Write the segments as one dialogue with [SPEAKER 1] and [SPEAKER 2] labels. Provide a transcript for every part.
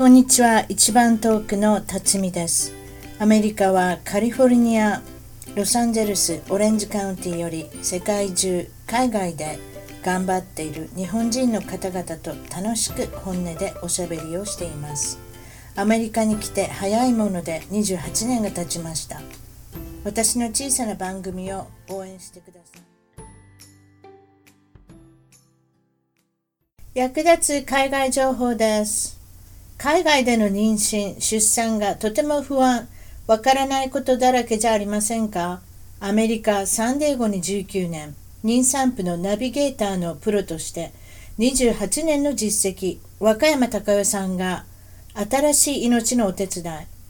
[SPEAKER 1] こんにちは。一番遠くの辰巳です。アメリカはカリフォルニアロサンゼルスオレンジカウンティより世界中海外で頑張っている日本人の方々と楽しく本音でおしゃべりをしています。アメリカに来て早いもので28年が経ちました。私の小さな番組を応援してください。役立つ海外情報です。海外での妊娠、出産がとても不安、わからないことだらけじゃありませんか？アメリカ・サンデーゴに19年、妊産婦のナビゲーターのプロとして28年の実績、和歌山隆代さんが新しい命のお手伝い、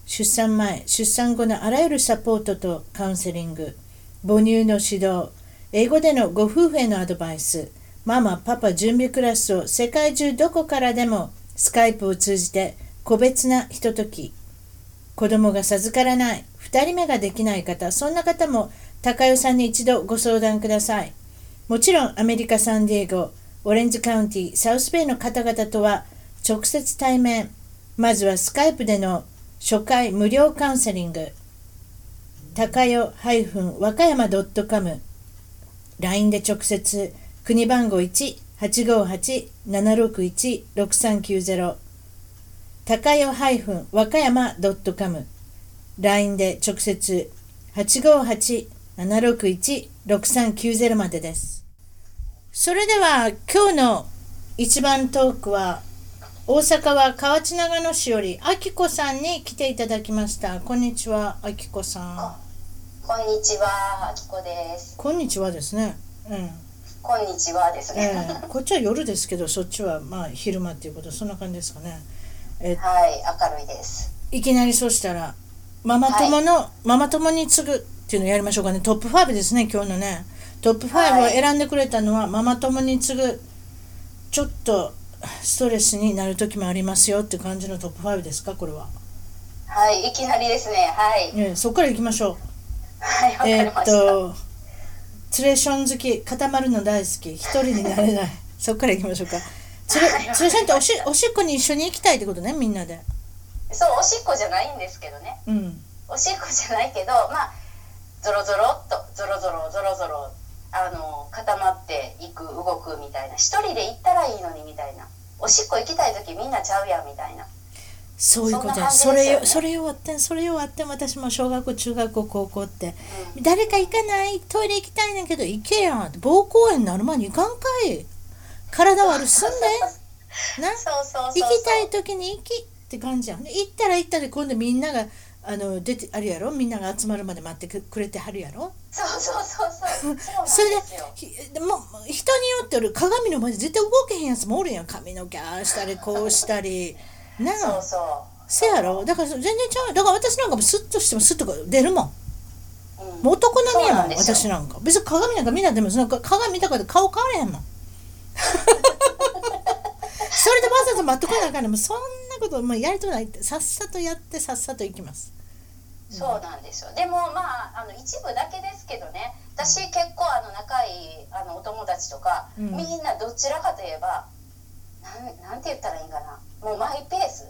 [SPEAKER 1] 出産前、出産後のあらゆるサポートとカウンセリング、母乳の指導、英語でのご夫婦へのアドバイス、ママ、パパ準備クラスを世界中どこからでもスカイプを通じて個別なひととき、子供が授からない、2人目ができない方、そんな方も高代さんに一度ご相談ください。もちろんアメリカ・サンディエゴ、オレンジカウンティ、サウスベイの方々とは直接対面、まずはスカイプでの初回無料カウンセリング、高代和歌山 .com、LINE で直接、国番号1、858-761-6390高代和歌山 .com LINE で直接858-761-6390までです。それでは今日の一番トークは大阪は河内長野市よりあきこさんに来ていただきました。こんにちは、あきこさん。
[SPEAKER 2] こんにちは、あきこです。
[SPEAKER 1] こんにちはですね。うん。
[SPEAKER 2] こんにちはですね、
[SPEAKER 1] えー、こっちは夜ですけどそっちはまあ昼間っていうことそんな感じですかね、
[SPEAKER 2] えー、はい明るいです。
[SPEAKER 1] いきなりそうしたらママ友の、はい、ママ友に次ぐっていうのをやりましょうかね。トップ5ですね今日のね。トップ5を選んでくれたのは、はい、ママ友に次ぐちょっとストレスになる時もありますよって感じのトップ5ですかこれは。
[SPEAKER 2] はいいきなりですね。はい、
[SPEAKER 1] えー、そこからいきましょう。
[SPEAKER 2] はいえー、っと
[SPEAKER 1] ツレション好き固まるの大好き。一人になれない。そっから行きましょうか。ツレツレションっておしおしっこに一緒に行きたいってことねみんなで。
[SPEAKER 2] そうおしっこじゃないんですけどね、
[SPEAKER 1] うん、
[SPEAKER 2] おしっこじゃないけどまあゾロゾロっとゾロゾロゾロゾロあの固まっていく動くみたいな。一人で行ったらいいのにみたいな。おしっこ行きたい時みんなちゃうやんみたいな
[SPEAKER 1] そういうこと。そそれそれ終わってそれ終わって私も小学校中学校高校って、うん、誰か行かないトイレ行きたいんだけど行けや膀胱炎になる前に行かんかい体悪すんで な？行きたい時に行きって感じやん。行ったら行ったで今度みんながあの出てあるやろ？みんなが集まるまで待ってくれてはるやろ？
[SPEAKER 2] そうそうそうそう。
[SPEAKER 1] それでも人によってる鏡の前で絶対動けへんやつもおるやん。髪の毛ああしたりこうしたりなあ。
[SPEAKER 2] そうそう。
[SPEAKER 1] せやろ？だから全然ちゃう。だから私なんかもスッとしてもスッと出るもん、うん、もう男並みやもん私なんか。別に鏡なんか見なでもその鏡見たから顔変われへんもん。それでわざわざ待っとかなあかんねもそんなこともうやりとないって。さっさとやってさっさと行きます。
[SPEAKER 2] そうなんですよ。でもまああの一部だけですけどね。私結構あの仲いいあのお友達とか、うん、みんなどちらかといえばなんなんて言ったらいいかな。もうマイペース。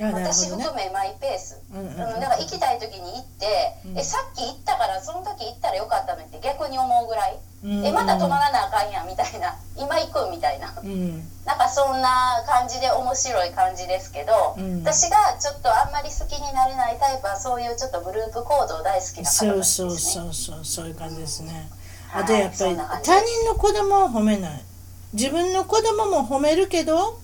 [SPEAKER 2] 私含めマイペース、うんうんうん、だから行きたい時に行って、うん、えさっき行ったからその時行ったらよかったねって逆に思うぐらい、うんうん、えまた泊まらなあかんやんみたいな。今行くみたいな、うん、なんかそんな感じで面白い感じですけど、うん、私がちょっとあんまり好きになれないタイプはそういうちょっとグループ行動大好きな方なんですね。
[SPEAKER 1] そうそうそうそうそういう感じですね、あとやっぱり他人の子供を褒めない自分の子供も褒めるけど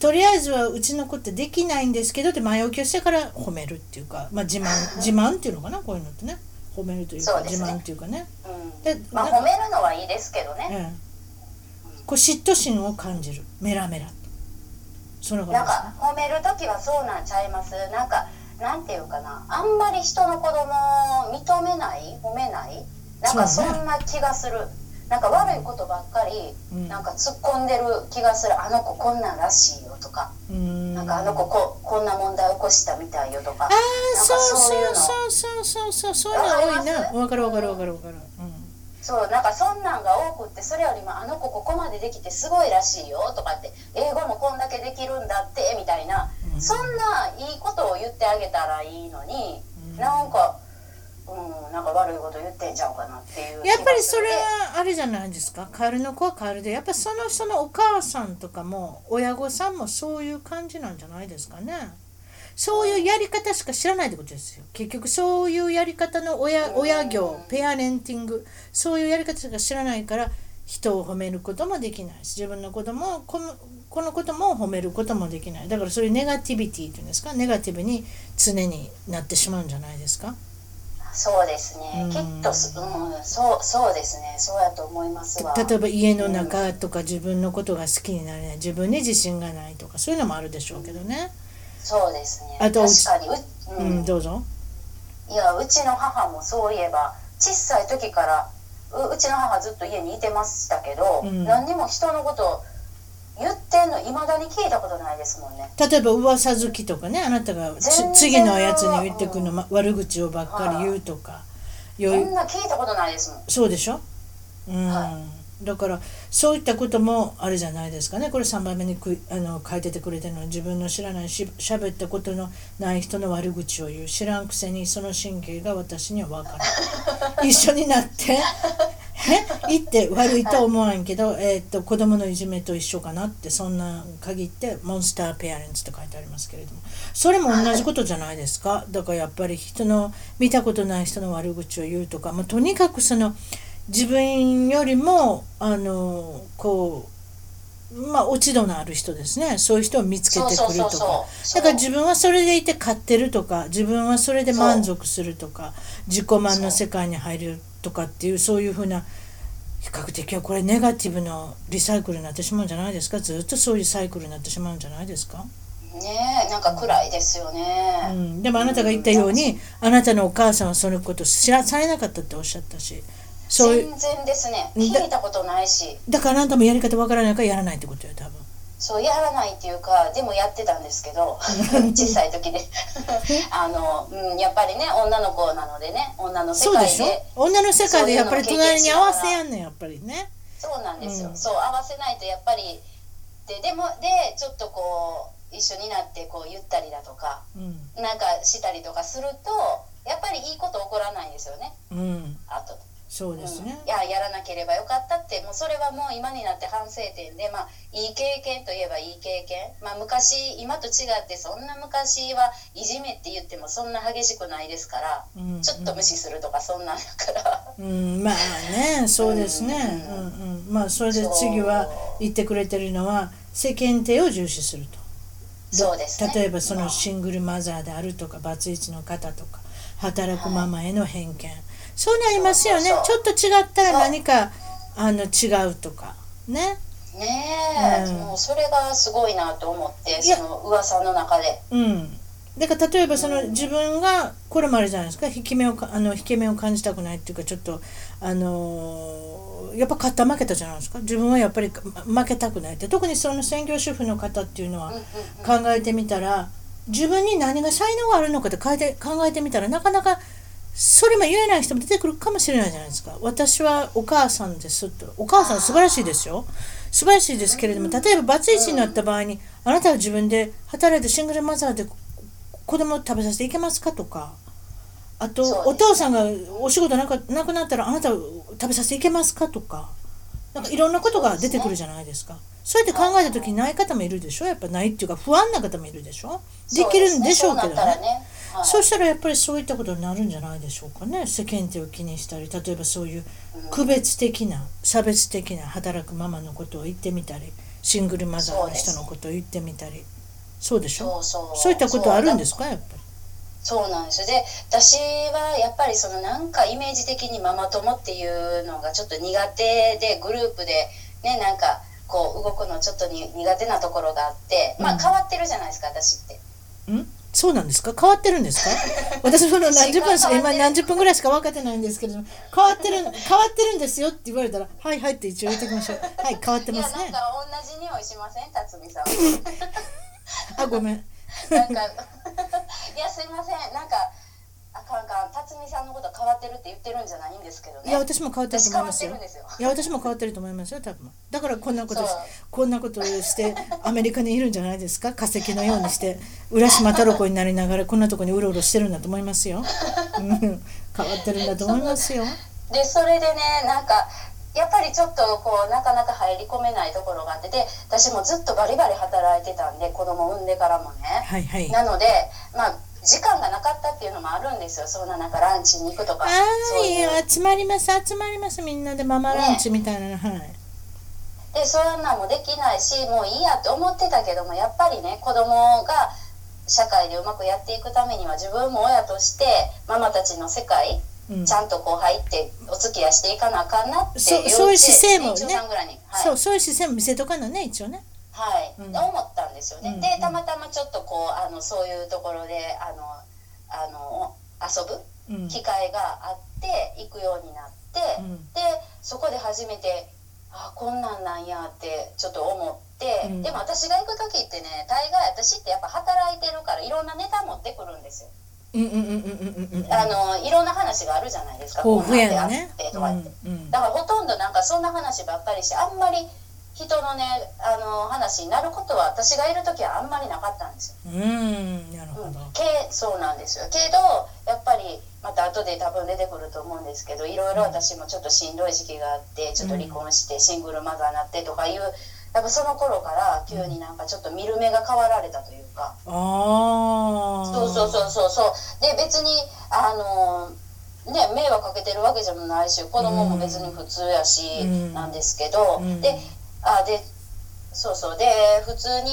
[SPEAKER 1] とりあえずはうちの子ってできないんですけどって前置きをしてから褒めるっていうか、まあ、自慢 自慢っていうのかなこういうのってね。褒めるというか、ね、自慢っていうかね、
[SPEAKER 2] うん、でまあ褒めるのはいいですけどね、
[SPEAKER 1] うん、こう嫉妬心を感じる。メラメラ
[SPEAKER 2] そのなんか褒める時はそうなんちゃいます。なんかなんていうかな。あんまり人の子供を認めない褒めない？なんかそんな気がする。なんか悪いことばっかり、なんか突っ込んでる気がする。あの子こんなんらしいよとか、ん、なんかあの子ここんな問題起こしたみたいよとか。あ
[SPEAKER 1] あそうそうそうそうそうそうそういう。の多いな分かる分かる分かる分かる、うん、
[SPEAKER 2] そうなんかそんなんが多くってそれよりもあの子ここまでできてすごいらしいよとかって英語もこんだけできるんだってみたいな。そんないいことを言ってあげたらいいのに、うん、なんか。うん、なんか悪いこと言ってんちゃうかなっていう
[SPEAKER 1] やっぱりそれはあれじゃないですか？カエルの子はカエルでやっぱりその人のお母さんとかも親御さんもそういう感じなんじゃないですかね？そういうやり方しか知らないってことですよ。結局そういうやり方の親親業ペアレンティングそういうやり方しか知らないから人を褒めることもできないし自分の子供をこのこのことも褒めることもできない。だからそういうネガティビティっていうんですか？ネガティブに常になってしまうんじゃないですか？
[SPEAKER 2] そうですね、きっと、うん、そうそうですね。そうやと思いますわ。
[SPEAKER 1] 例えば家の中とか自分のことが好きになれない自分に自信がないとかそういうのもあるでしょうけどね、
[SPEAKER 2] そうですね。あと確かに
[SPEAKER 1] う、うん、どうぞ。
[SPEAKER 2] いやうちの母もそういえば小さい時からうちの母ずっと家にいてましたけど、うん、何にも人のこと言ってんのいまだに聞いたことないですもんね。
[SPEAKER 1] 例えば噂好きとかねあなたが次のやつに言ってくるの、ま、悪口をばっかり言うとか、
[SPEAKER 2] そんな聞いたことないですもん。
[SPEAKER 1] そうでしょ？うん、はい。だからそういったこともあるじゃないですかね。これ3番目にくあの書いててくれてるの。は自分の知らないししゃべったことのない人の悪口を言う。知らんくせにその神経が私には分から 一緒になって言って悪いと思わんけど、えー、っと子供のいじめと一緒かなってそんな限ってモンスターペアレンツって書いてありますけれども。それも同じことじゃないですか。だからやっぱり人の見たことない人の悪口を言うとか、まあ、とにかくその自分よりもあのこうまあ落ち度のある人ですね。そういう人を見つけてくるとか。だから自分はそれでいて買ってるとか自分はそれで満足するとか自己満の世界に入るとかっていうそういうふうな比較的はこれネガティブなリサイクルになってしまうんじゃないですか？ずっとそういうサイクルになってしまうんじゃないですか？
[SPEAKER 2] ねなんか暗いですよね、
[SPEAKER 1] うん、でもあなたが言ったように、あなたのお母さんはそのこと知らされなかったっておっしゃったし
[SPEAKER 2] そう全然ですね。聞いたことないし。
[SPEAKER 1] だからあんたもやり方わからないからやらないってことよ多分
[SPEAKER 2] そうやらないっていうかでもやってたんですけど 小さい時で。あの、うん、やっぱりね女の子なのでね女の世界で。
[SPEAKER 1] 女の世界でやっぱり隣に合わせやんねんやっぱりね。
[SPEAKER 2] そうなんですよ、うん、そう合わせないとやっぱりででもでちょっとこう一緒になってこう言ったりだとか、うん、なんかしたりとかするとやっぱりいいこと起こらないんですよね、
[SPEAKER 1] うん、
[SPEAKER 2] あと
[SPEAKER 1] そうですね、
[SPEAKER 2] うん、いややらなければよかったって。もうそれはもう今になって反省点で、まあ、いい経験といえばいい経験、まあ、昔今と違ってそんな昔はいじめって言ってもそんな激しくないですから、うんうん、ちょっと無視するとかそんなんだから、
[SPEAKER 1] うん、まあねそうですね、うんうん、まあそれで次は言ってくれてるのは世間体を重視すると。
[SPEAKER 2] そうです、ね、
[SPEAKER 1] 例えばそのシングルマザーであるとかバツイチの方とか働くママへの偏見、はいそうなりますよね。ちょっと違ったら何かあの違うとか。ね。
[SPEAKER 2] ねえ、うん、もうそれがすごいなと思ってその噂の中で。
[SPEAKER 1] うん。だから例えばその、自分がこれもあるじゃないですか。引き目をあの引け目を感じたくないっていうかちょっとあのー、やっぱ勝った負けたじゃないですか。自分はやっぱり負けたくないって。特にその専業主婦の方っていうのは考えてみたら自分に何が才能があるのかって考えて考えてみたらなかなかそれも言えない人も出てくるかもしれないじゃないですか。私はお母さんですと。お母さん素晴らしいですよ。素晴らしいですけれども、例えばバツイチになった場合に、あなたは自分で働いてシングルマザーで子供を食べさせていけますかとか、あと、お父さんがお仕事なくなくなったらあなたを食べさせていけますかとか、なんかいろんなことが出てくるじゃないですか。そうやって考えた時にない方もいるでしょ？やっぱないっていうか不安な方もいるでしょ？できるんでしょうけどね。そうしたらやっぱりそういったことになるんじゃないでしょうかね。世間体を気にしたり例えばそういう区別的な差別的な働くママのことを言ってみたりシングルマザーの人のことを言ってみたり。そうでしょ？そういったことあるんですか？やっぱり。
[SPEAKER 2] そうなんです。で私はやっぱりそのなんかイメージ的にママ友っていうのがちょっと苦手でグループでねなんかこう動くのちょっとに苦手なところがあってまあ変わってるじゃないですか、私って。
[SPEAKER 1] ん？そうなんですか？変わってるんですか？私その何十分今何十分ぐらいしか分かってないんですけれども変わってる変わってるんですよって言われたらはいはいって一応言っておきましょう。はい変わってますね。
[SPEAKER 2] なんか同じ匂いしません辰巳さん。
[SPEAKER 1] あごめん。
[SPEAKER 2] なんかいやすいません。なんかあかんか辰巳美さんのこと変わってるって言ってるんじゃないんですけどね。
[SPEAKER 1] いや私も変わってると思いますよ。いや私も変わってると思いますよ多分。だからこんなことこんなことをしてアメリカにいるんじゃないですか？化石のようにして浦島太郎子になりながらこんなとこにうろうろしてるんだと思いますよ、うん、変わってるんだと思いますよ。
[SPEAKER 2] でそれでねなんかやっぱりちょっとこうなかなか入り込めないところがあってで私もずっとバリバリ働いてたんで子供産んでからもね。
[SPEAKER 1] はいはい。
[SPEAKER 2] なのでまあ時間がなかったっていうのもあるんですよ。そんな中ランチに行くとか。
[SPEAKER 1] あ
[SPEAKER 2] そういう。
[SPEAKER 1] 集まります。集まります。みんなでママランチみたいなの、はい
[SPEAKER 2] でそんなんもできないしもういいやって思ってたけどもやっぱりね子供が社会でうまくやっていくためには自分も親としてママたちの世界
[SPEAKER 1] うん。
[SPEAKER 2] ちゃんとこう入ってお付き合いしていかなあかんなって
[SPEAKER 1] そうそういう姿勢もね。
[SPEAKER 2] はい。
[SPEAKER 1] そうそういう姿勢も見せとかなね一応ね
[SPEAKER 2] はい、
[SPEAKER 1] うん。
[SPEAKER 2] で思ったんですよね、
[SPEAKER 1] うん
[SPEAKER 2] でたまたまちょっとこうあのそういうところであのあの遊ぶ
[SPEAKER 1] うん。
[SPEAKER 2] 機会があって行くようになって、
[SPEAKER 1] うん。
[SPEAKER 2] でそこで初めてあこんなんなんやってちょっと思って、
[SPEAKER 1] うん。
[SPEAKER 2] でも私が行く時ってね大概私ってやっぱ働いてるからいろんなネタ持ってくるんですよ、あのいろんな話があるじゃないですか。
[SPEAKER 1] 豊富や
[SPEAKER 2] こんなんで
[SPEAKER 1] のね
[SPEAKER 2] あってとか言って、
[SPEAKER 1] うんうん。
[SPEAKER 2] だからほとんどなんかそんな話ばっかりしてあんまり人のねあの話になることは私がいる時はあんまりなかったんですよ。
[SPEAKER 1] うんなるほど。
[SPEAKER 2] うん、けそうなんですよ。けどやっぱりまた後で多分出てくると思うんですけどいろいろ私もちょっとしんどい時期があってちょっと離婚してシングルマザーになってとかいうやっぱその頃から急になんかちょっと見る目が変わられたというか、
[SPEAKER 1] ああ
[SPEAKER 2] そうそうそうそうそう。で別にあのね迷惑かけてるわけじゃないし子供も別に普通やし、
[SPEAKER 1] うん。
[SPEAKER 2] なんですけど、
[SPEAKER 1] うん。
[SPEAKER 2] であでそうそう。で普通に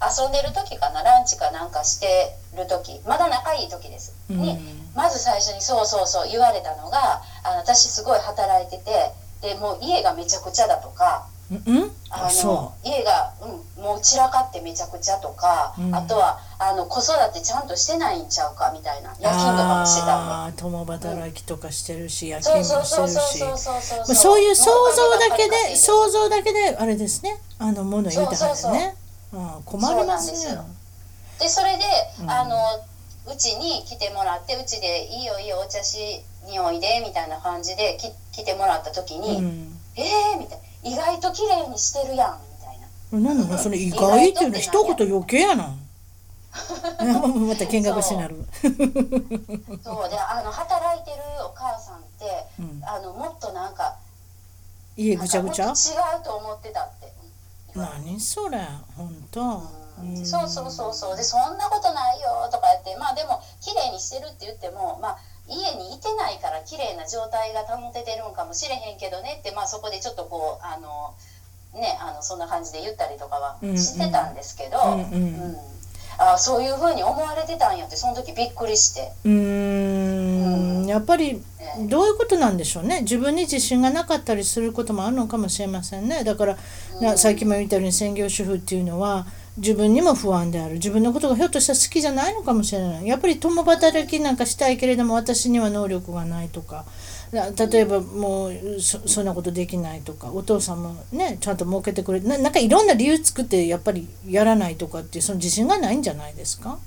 [SPEAKER 2] 遊んでる時かな？ランチかなんかしてる時。まだ仲いい時です、
[SPEAKER 1] うん。
[SPEAKER 2] にまず最初にそうそうそう言われたのがあの私すごい働いててでもう家がめちゃくちゃだとか
[SPEAKER 1] うん？うん
[SPEAKER 2] あの家が、うん、もう散らかってめちゃくちゃとか、
[SPEAKER 1] うん。
[SPEAKER 2] あとはあの子育てちゃんとしてないんちゃうかみたいな
[SPEAKER 1] う
[SPEAKER 2] 夜勤とかもしてたんで。
[SPEAKER 1] ああ共働きとかしてるし夜
[SPEAKER 2] そう
[SPEAKER 1] 勤
[SPEAKER 2] そう
[SPEAKER 1] もしてるし。
[SPEAKER 2] そうそうそうそう
[SPEAKER 1] まあそういう想像だけで想像だけであれですね。あのもの言うたら
[SPEAKER 2] そうそう
[SPEAKER 1] ねう。ん困りますね。
[SPEAKER 2] そうなんでそれで、
[SPEAKER 1] うん。
[SPEAKER 2] あのうちに来てもらってうちで「いいよいいよお茶しにおいで」みたいな感じでき来てもらった時に「
[SPEAKER 1] うん。
[SPEAKER 2] えー」みたいな「意外と綺麗にしてるやん」みたいな。
[SPEAKER 1] 何？な のそれ意外っていうの？は一言余計やな。また見学しになる。
[SPEAKER 2] そう。であの働いてるお母さんって、
[SPEAKER 1] うん。
[SPEAKER 2] あのもっとなんか
[SPEAKER 1] 家ぐちゃぐちゃ？
[SPEAKER 2] 違うと思ってたって。うん
[SPEAKER 1] 何それ？本当。
[SPEAKER 2] うん。そうそうそうそう。でそんなことないよとか言ってまあでも綺麗にしてるって言ってもまあ家にいてないから綺麗な状態が保ててるんかもしれへんけどね。ってまあそこでちょっとこうあのねあのそんな感じで言ったりとかはしてたんですけど、
[SPEAKER 1] うんうん。
[SPEAKER 2] うん。あそういうふうに思われてたんやってその時びっくりして。
[SPEAKER 1] うーん。やっぱりどういうことなんでしょうね。自分に自信がなかったりすることもあるのかもしれませんね。だから、なさっきも言ったように専業主婦っていうのは自分にも不安である。自分のことがひょっとしたら好きじゃないのかもしれない。やっぱり共働きなんかしたいけれども私には能力がないとか。例えばもうそんなことできないとか。お父さんもねちゃんと儲けてくれななんかいろんな理由作ってやっぱりやらないとかっていうその自信がないんじゃないですか？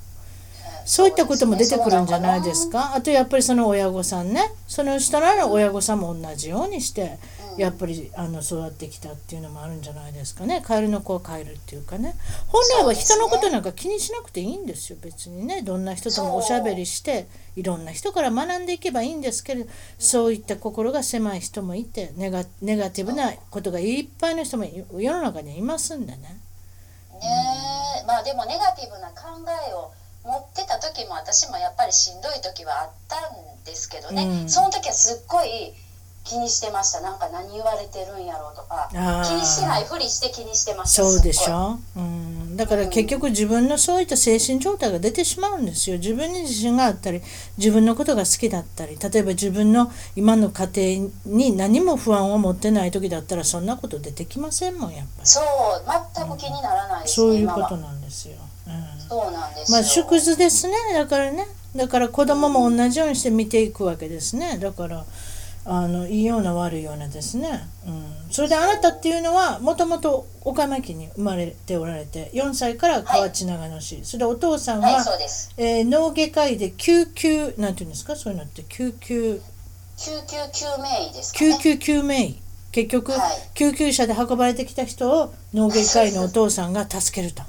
[SPEAKER 1] そういったことも出てくるんじゃないですか？あとやっぱりその親御さんね。その人らの親御さんも同じようにしてやっぱりあの育ってきたっていうのもあるんじゃないですかね。カエルの子はカエルっていうかね。本来は人のことなんか気にしなくていいんですよ別にね。どんな人ともおしゃべりしていろんな人から学んでいけばいいんですけれどそういった心が狭い人もいてネガネガティブなことがいっぱいの人も世の中にはいますんでね。
[SPEAKER 2] ねえ。まあでもネガティブな考えを持ってた時も私もやっぱりしんどい時はあったんですけどね、
[SPEAKER 1] うん。
[SPEAKER 2] その時はすっごい気にしてました。なんか何言われてるんやろうとか。気にしてないふりして気にしてました。
[SPEAKER 1] そうでしょ、うん、だから結局自分のそういった精神状態が出てしまうんですよ。自分に自信があったり自分のことが好きだったり。例えば自分の今の家庭に何も不安を持ってない時だったらそんなこと出てきませんもんやっぱり。
[SPEAKER 2] そう。全く気にならないですね、
[SPEAKER 1] そういうことなんですよ、うん、
[SPEAKER 2] そうなんですよ、
[SPEAKER 1] まあ縮図ですね。だからね。だから子供も同じようにして見ていくわけですね。だからあのいいような悪いようなですね、うん、それであなたっていうのはもともと岡山県に生まれておられて4歳から河内長野市、それでお父さんは、
[SPEAKER 2] はいそうです。
[SPEAKER 1] えー脳外科医で救急なんていうんですか？そういうのって救急。
[SPEAKER 2] 救急救命医ですかね。
[SPEAKER 1] 救急救命医。結局、
[SPEAKER 2] はい。
[SPEAKER 1] 救急車で運ばれてきた人を脳外科医のお父さんが助けると。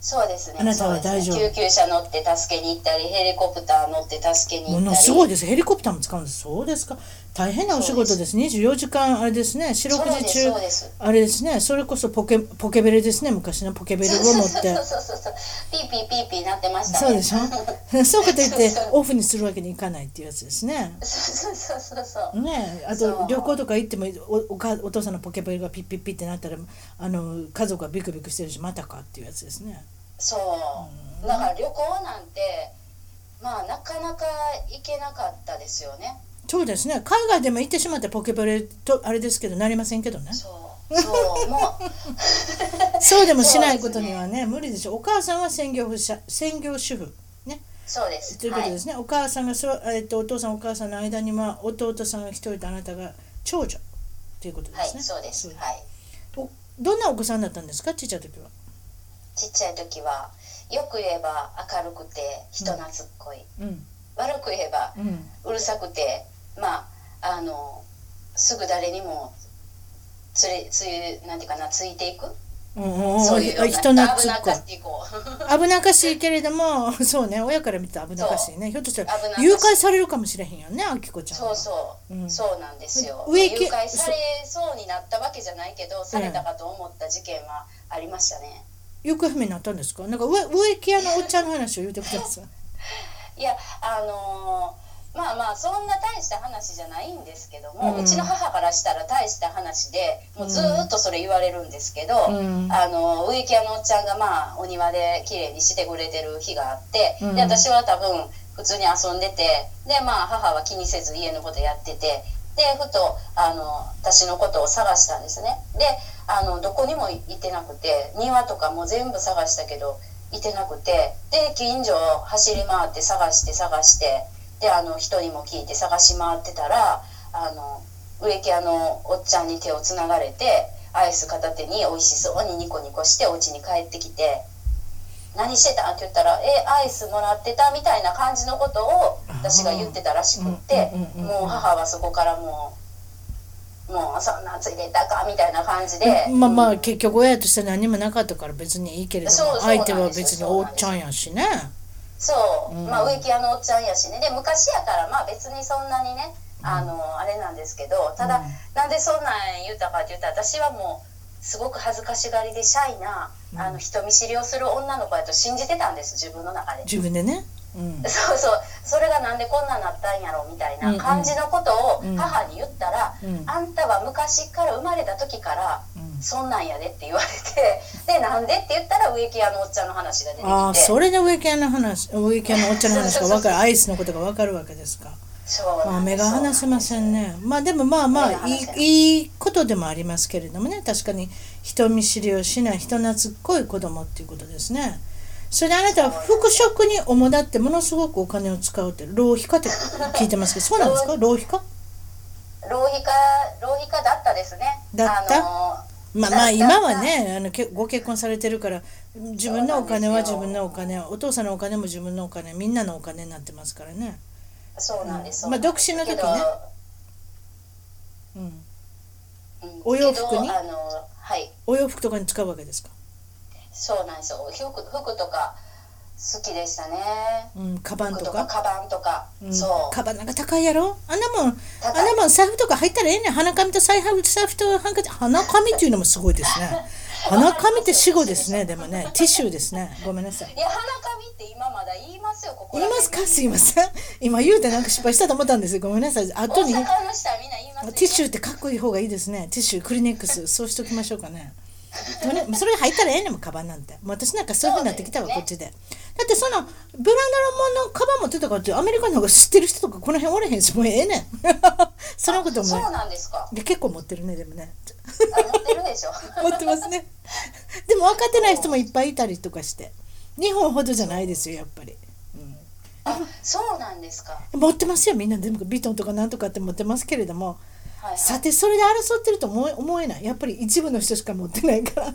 [SPEAKER 2] そうですね。
[SPEAKER 1] あなたは大丈夫。
[SPEAKER 2] 救急車乗って助けに行ったりヘリコプター乗って助けに行
[SPEAKER 1] もの
[SPEAKER 2] ったり。
[SPEAKER 1] すごいです。ヘリコプターも使うんです。そうですか大変なお仕事です24時間あれですね。四六時中あれですね。それこそポケポケベルですね。昔のポケベルを持って。
[SPEAKER 2] そうそうそうそう。ピーピーピーピーなってましたね。
[SPEAKER 1] そうでしょ？そうかといってオフにするわけにいかないっていうやつですね。
[SPEAKER 2] そうそうそうそうそう。
[SPEAKER 1] ねあと旅行とか行ってもおおかお父さんのポケベルがピッピッピッってなったらあの家族がビクビクしてるしまたかっていうやつですね。
[SPEAKER 2] そう。だから旅行なんてまあなかなか行けなかったですよね
[SPEAKER 1] そうですね。海外でも行ってしまってポケベルとあれですけどなりませんけどね。
[SPEAKER 2] そう。そう。もう。
[SPEAKER 1] そう。でもしないことにはね無理でしょ。お母さんは専業者専業主婦。ね。
[SPEAKER 2] そうです。
[SPEAKER 1] ということですね、お母さんがそ、えっと、お父さんお母さんの間には弟さんが一人とあなたが長女ということで
[SPEAKER 2] はい、
[SPEAKER 1] すね、
[SPEAKER 2] はい、そうです。はい。
[SPEAKER 1] おどんなお子さんだったんですか？ちっちゃい時は。
[SPEAKER 2] ちっちゃい時はよく言えば明るくて人懐っこい、
[SPEAKER 1] うん。
[SPEAKER 2] 悪く言えば
[SPEAKER 1] うん。
[SPEAKER 2] うるさくてまああのすぐ誰にもつれついなんていうかなついていく？そういう
[SPEAKER 1] 人懐っ
[SPEAKER 2] 危な
[SPEAKER 1] こい
[SPEAKER 2] かっていこう。
[SPEAKER 1] 危なっかしいけれどもそうね親から見たら危なっかしいね。ひょっとしたら誘拐されるかもしれへんよねあきこちゃんは。
[SPEAKER 2] そうそう、
[SPEAKER 1] うん。
[SPEAKER 2] そうなんですよ。誘拐されそうになったわけじゃないけどされたかと思った事件はありましたね、
[SPEAKER 1] 行方不明になったんですか？なんか植植木屋のおっちゃんの話を言うてください。
[SPEAKER 2] いやあのーまあまあそんな大した話じゃないんですけども、
[SPEAKER 1] う
[SPEAKER 2] うんちの母からしたら大した話でもうずーっとそれ言われるんですけど、
[SPEAKER 1] うん。
[SPEAKER 2] あの植木屋のおっちゃんがまあお庭で綺麗にしてくれてる日があって、
[SPEAKER 1] うん。
[SPEAKER 2] で私は多分普通に遊んでてでまあ母は気にせず家のことやっててでふとあの私のことを探したんですね。であのどこにもいてなくて庭とかも全部探したけどいてなくてで近所を走り回って探して探してであの人にも聞いて探し回ってたらあの植木屋のおっちゃんに手をつながれてアイス片手に美味しそうにニコニコしてお家に帰ってきて「何してた?」って言ったら「えアイスもらってた?」みたいな感じのことを私が言ってたらしくってもう母はそこからもう「もうそんなついてたか」みたいな感じで。
[SPEAKER 1] まあまあ
[SPEAKER 2] うん
[SPEAKER 1] 結局親として何もなかったから別にいいけれども相手は別に
[SPEAKER 2] よ
[SPEAKER 1] おっちゃんやしね
[SPEAKER 2] そう、
[SPEAKER 1] うん。
[SPEAKER 2] まあ植木屋のおっちゃんやしね。で昔やからまあ別にそんなにねあの、あれなんですけどただ、
[SPEAKER 1] うん。
[SPEAKER 2] なんでそんなん言ったかって言ったら私はもうすごく恥ずかしがりでシャイな、
[SPEAKER 1] うん。
[SPEAKER 2] あの人見知りをする女の子やと信じてたんです自分の中で。
[SPEAKER 1] 自分でねうん。
[SPEAKER 2] そうそう。それがなんでこんなんなったんやろみたいな感じのことを
[SPEAKER 1] うん。
[SPEAKER 2] 母に言ったら、
[SPEAKER 1] うん。
[SPEAKER 2] あんたは昔から生まれた時から
[SPEAKER 1] うん。
[SPEAKER 2] そんなんやでって言われてでなんでって言ったら植木屋のおっちゃんの話が出てきて。
[SPEAKER 1] ああそれで植木屋の話植木屋のおっちゃんの話が分かる。アイスのことが分かるわけですか。
[SPEAKER 2] そう
[SPEAKER 1] まあ目が離せませんね。まあでもまあまあい
[SPEAKER 2] い
[SPEAKER 1] いいことでもありますけれどもね。確かに人見知りをしない人懐っこい子供っていうことですねそれであなたは服飾に主だってものすごくお金を使うって浪費家って聞いてますけどそうなんですか？浪費家？
[SPEAKER 2] 浪費家浪費家だったですね。
[SPEAKER 1] だった？
[SPEAKER 2] あの
[SPEAKER 1] まあまあ今はねあのけご結婚されてるから自分のお金は自分のお金お父さんのお金も自分のお金みんなのお金になってますからね。
[SPEAKER 2] そうなんです、
[SPEAKER 1] うん。まあ独身の時ね。うん。
[SPEAKER 2] うん。
[SPEAKER 1] お洋服に？
[SPEAKER 2] はい。
[SPEAKER 1] お洋服とかに使うわけですか？
[SPEAKER 2] そうなんですよ。服服とか好きでしたね。
[SPEAKER 1] うんカバン
[SPEAKER 2] 服
[SPEAKER 1] とか
[SPEAKER 2] カバンとか、
[SPEAKER 1] うん。
[SPEAKER 2] そう。
[SPEAKER 1] カバンなんか高いやろ？あんなもんあんなもん財布とか入ったらええねん。鼻紙と財布財布とハンカチ。鼻紙っていうのもすごいですね。鼻紙って死語ですね。でもねティッシュですね。ごめんなさい。
[SPEAKER 2] いや鼻紙って今まだ言いますよここら
[SPEAKER 1] 言いますか？
[SPEAKER 2] 辺
[SPEAKER 1] すいません。今言うてなんか失敗したと思ったんですよ。ごめんなさい。後に
[SPEAKER 2] 大阪の人はみんな言いますよ
[SPEAKER 1] ティッシュってかっこいい方がいいですね。ティッシュクリネックス。そうしときましょうかねそれが入ったらええねんもんカバンなんて。もう私なんかそういうふうになってきたわ、
[SPEAKER 2] そう
[SPEAKER 1] こっちで。だってそのブランドのものカバン持ってたからってアメリカの方が知ってる人とかこの辺おれへんしもうええねん。そのことも
[SPEAKER 2] そうなんですか。
[SPEAKER 1] で結構持ってるねでもね。
[SPEAKER 2] あ持ってるでしょ。
[SPEAKER 1] 持ってますね。でも分かってない人もいっぱいいたりとかして。日本ほどじゃないですよやっぱり、うん、
[SPEAKER 2] あそうなんですか。
[SPEAKER 1] 持ってますよみんな。全部ビトンとかなんとかって持ってますけれども、さてそれで争ってると思え思えない。やっぱり一部の人しか持ってないから。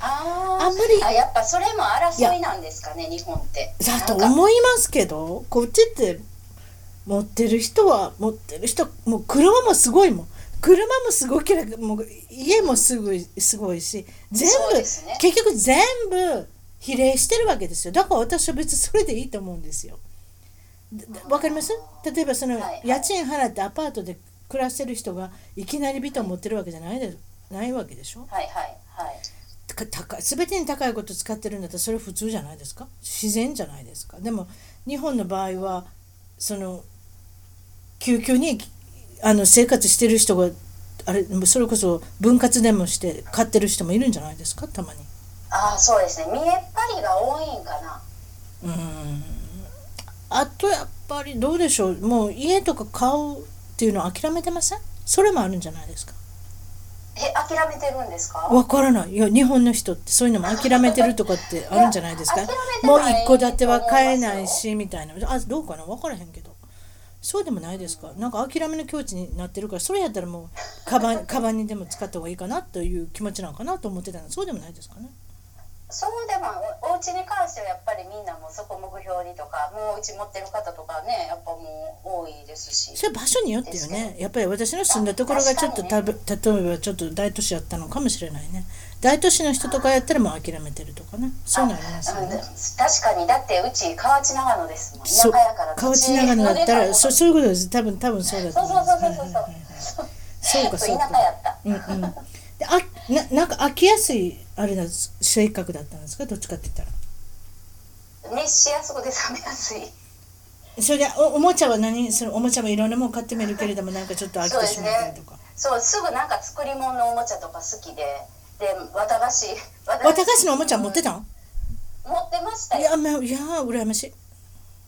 [SPEAKER 2] あー。
[SPEAKER 1] あんまり
[SPEAKER 2] あやっぱそれも争いなんですかね日本って。
[SPEAKER 1] だと思いますけどこっちって持ってる人は持ってる人もう車もすごいもん。車もすごければもう家もすごいすごいし全部、
[SPEAKER 2] ね。
[SPEAKER 1] 結局全部比例してるわけですよ。だから私は別にそれでいいと思うんですよ。わかります？例えばその
[SPEAKER 2] はいはい。
[SPEAKER 1] 家賃払ってアパートで暮らしてる人がいきなりビトン持ってるわけじゃないでないわけでしょ？
[SPEAKER 2] はいはいはい。
[SPEAKER 1] か高い全てに高いこと使ってるんだったらそれ普通じゃないですか？自然じゃないですか？でも日本の場合はその急遽にあの生活してる人があれそれこそ分割でもして買ってる人もいるんじゃないですか？たまに。
[SPEAKER 2] ああそうですね。見えっ張りが多いんかな。
[SPEAKER 1] うーん。あとやっぱりどうでしょう？もう家とか買うっていうのは諦めてません？それもあるんじゃないですか？
[SPEAKER 2] え諦めてるんですか？
[SPEAKER 1] わからない。いや日本の人ってそういうのも諦めてるとかってあるんじゃないですか？もう一戸建ては買えないしみたいな。あどうかな？分からへんけど。そうでもないですか？なんか諦めの境地になってるからそれやったらもうカバンカバンにでも使った方がいいかなという気持ちなのかなと思ってたの。そうでもないですかね？
[SPEAKER 2] そうでもおお家に関してはやっぱりみんなもうそこ目標にとかもううち持ってる方とかねやっぱもう多いですし。
[SPEAKER 1] それ場所によってよね。やっぱり私の住んだところがちょっとたぶ例えばちょっと大都市やったのかもしれないね。大都市の人とかやったらもう諦めてるとかね。そういうのありますよ
[SPEAKER 2] うん
[SPEAKER 1] ね
[SPEAKER 2] 確かに。だってうち河内長野ですもん。田舎やから
[SPEAKER 1] 河内長野だったら そ
[SPEAKER 2] そ
[SPEAKER 1] そういうことです。多分多分そうだと
[SPEAKER 2] そう
[SPEAKER 1] 思います。
[SPEAKER 2] そうそうそう
[SPEAKER 1] か
[SPEAKER 2] 田
[SPEAKER 1] そう。
[SPEAKER 2] 舎
[SPEAKER 1] かうんうん。であななんか飽きやすいあれだ性格だったんですか？どっちかって言ったら。
[SPEAKER 2] 熱しやすくて冷めやすい。
[SPEAKER 1] それでおおもちゃは何？そのおもちゃもいろんなもん買ってみるけれどもなんかちょっと飽きてしまったりとか、
[SPEAKER 2] そうすぐなんか作り物のおもちゃとか好きで。で綿菓子。綿
[SPEAKER 1] 綿菓子のおもちゃ持ってたん？
[SPEAKER 2] 持ってましたよ。
[SPEAKER 1] いやまあいや羨ましい。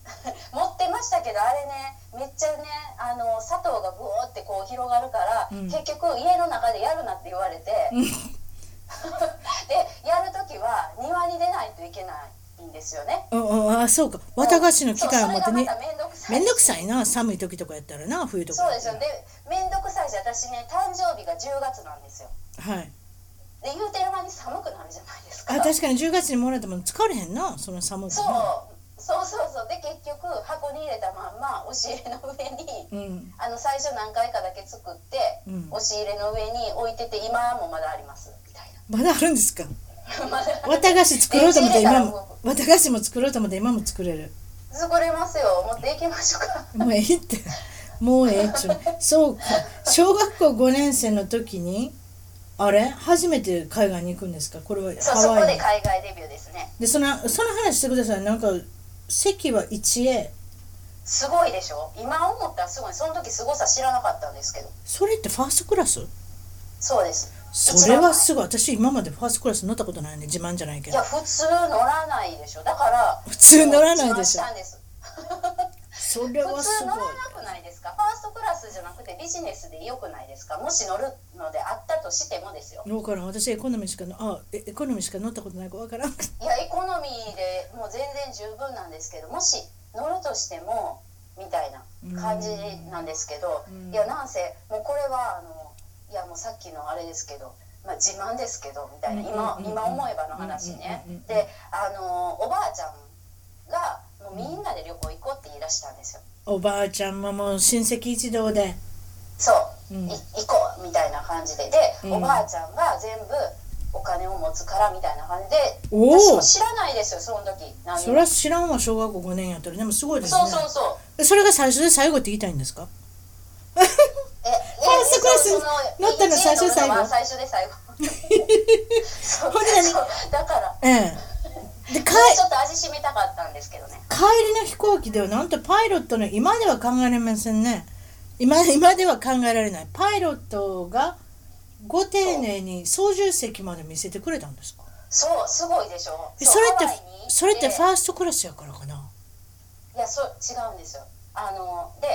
[SPEAKER 2] 持ってましたけどあれねめっちゃねあの砂糖がブオーってこう広がるから、
[SPEAKER 1] うん。
[SPEAKER 2] 結局家の中でやるなって言われて でやる時は庭に出ないといけないんですよね。
[SPEAKER 1] うんうんあそうか。綿菓子の機械を持ってね。
[SPEAKER 2] そうそれがまためんどくさい。
[SPEAKER 1] な。寒い時とかやったらな冬とか
[SPEAKER 2] そうですよ。でめんどくさいし私ね誕生日が10月なんですよ。
[SPEAKER 1] はい。
[SPEAKER 2] で言うてる間に寒くなるじゃないですか。
[SPEAKER 1] あ確かに10月にもらったもの使われへんなその寒く
[SPEAKER 2] そう。
[SPEAKER 1] な
[SPEAKER 2] そうそうそう。で結局箱に入れたまんま押し入れの上に
[SPEAKER 1] うん。
[SPEAKER 2] あの最初何回かだけ作って、
[SPEAKER 1] うん。
[SPEAKER 2] 押し入れの上に置いてて今もまだあります
[SPEAKER 1] まだあるんですか？綿菓子作ろうと思って今も綿菓子も作ろうと思って今も作れる。
[SPEAKER 2] 作れますよ。持っていきましょうか。
[SPEAKER 1] もうええって。もうええっちゅう。そうか。小学校5年生の時にあれ？初めて海外に行くんですか？これは
[SPEAKER 2] そうそこ
[SPEAKER 1] ハワイに。
[SPEAKER 2] で海外デビューですね。
[SPEAKER 1] でそのその話してください。なんか席は 1A
[SPEAKER 2] すごいでしょ？今思ったらすごい。その時すごさ知らなかったんですけど。
[SPEAKER 1] それってファーストクラス？
[SPEAKER 2] そうです
[SPEAKER 1] それはす
[SPEAKER 2] ご
[SPEAKER 1] ごい。私今までファーストクラス乗ったことないんで自慢じゃないけど。
[SPEAKER 2] いや普通乗らないでしょ。だから
[SPEAKER 1] 普通乗らないでしょ。
[SPEAKER 2] 自慢したんです。
[SPEAKER 1] それは
[SPEAKER 2] 普
[SPEAKER 1] すごい
[SPEAKER 2] 通乗らなくないですか？ファーストクラスじゃなくてビジネスでよくないですか？もし乗るのであったとしてもですよ。
[SPEAKER 1] だからん。私エコノミーしかのあえエコノミーしか乗ったことないかわからん。
[SPEAKER 2] いやエコノミーでもう全然十分なんですけどもし乗るとしてもみたいな感じなんですけど、
[SPEAKER 1] うん。
[SPEAKER 2] いやなんせもうこれはあのいやもうさっきのあれですけど、まあ、自慢ですけどみたいな今,、今思えばの話ね、であのおばあちゃんがもうみんなで旅行行こうって言い出したんですよ。
[SPEAKER 1] おばあちゃんももう親戚一同で。
[SPEAKER 2] そう、
[SPEAKER 1] うん。
[SPEAKER 2] い行こうみたいな感じで。で、
[SPEAKER 1] うん。
[SPEAKER 2] おばあちゃんが全部お金を持つからみたいな感じで。私も知らないですよその時。
[SPEAKER 1] それは知らんわ小学校5年やったらでもすごいですね。
[SPEAKER 2] そうそうそう。
[SPEAKER 1] それが最初で最後って言いたいんですか？
[SPEAKER 2] え、え、
[SPEAKER 1] ファーストクラス
[SPEAKER 2] その
[SPEAKER 1] 乗ったの最初最後
[SPEAKER 2] 最初で最後。そう
[SPEAKER 1] ほんで何
[SPEAKER 2] そうだから、
[SPEAKER 1] ええで帰
[SPEAKER 2] もうちょっと味しめたかったんですけどね。
[SPEAKER 1] 帰りの飛行機ではなんとパイロットの今では考えられませんね今今では考えられないパイロットがご丁寧に操縦席まで見せてくれたんですか
[SPEAKER 2] そう、すごいでしょ。
[SPEAKER 1] それってそれってファ
[SPEAKER 2] ー
[SPEAKER 1] ーストクラスやからかない
[SPEAKER 2] や、そう、違うんですよ。あの、で、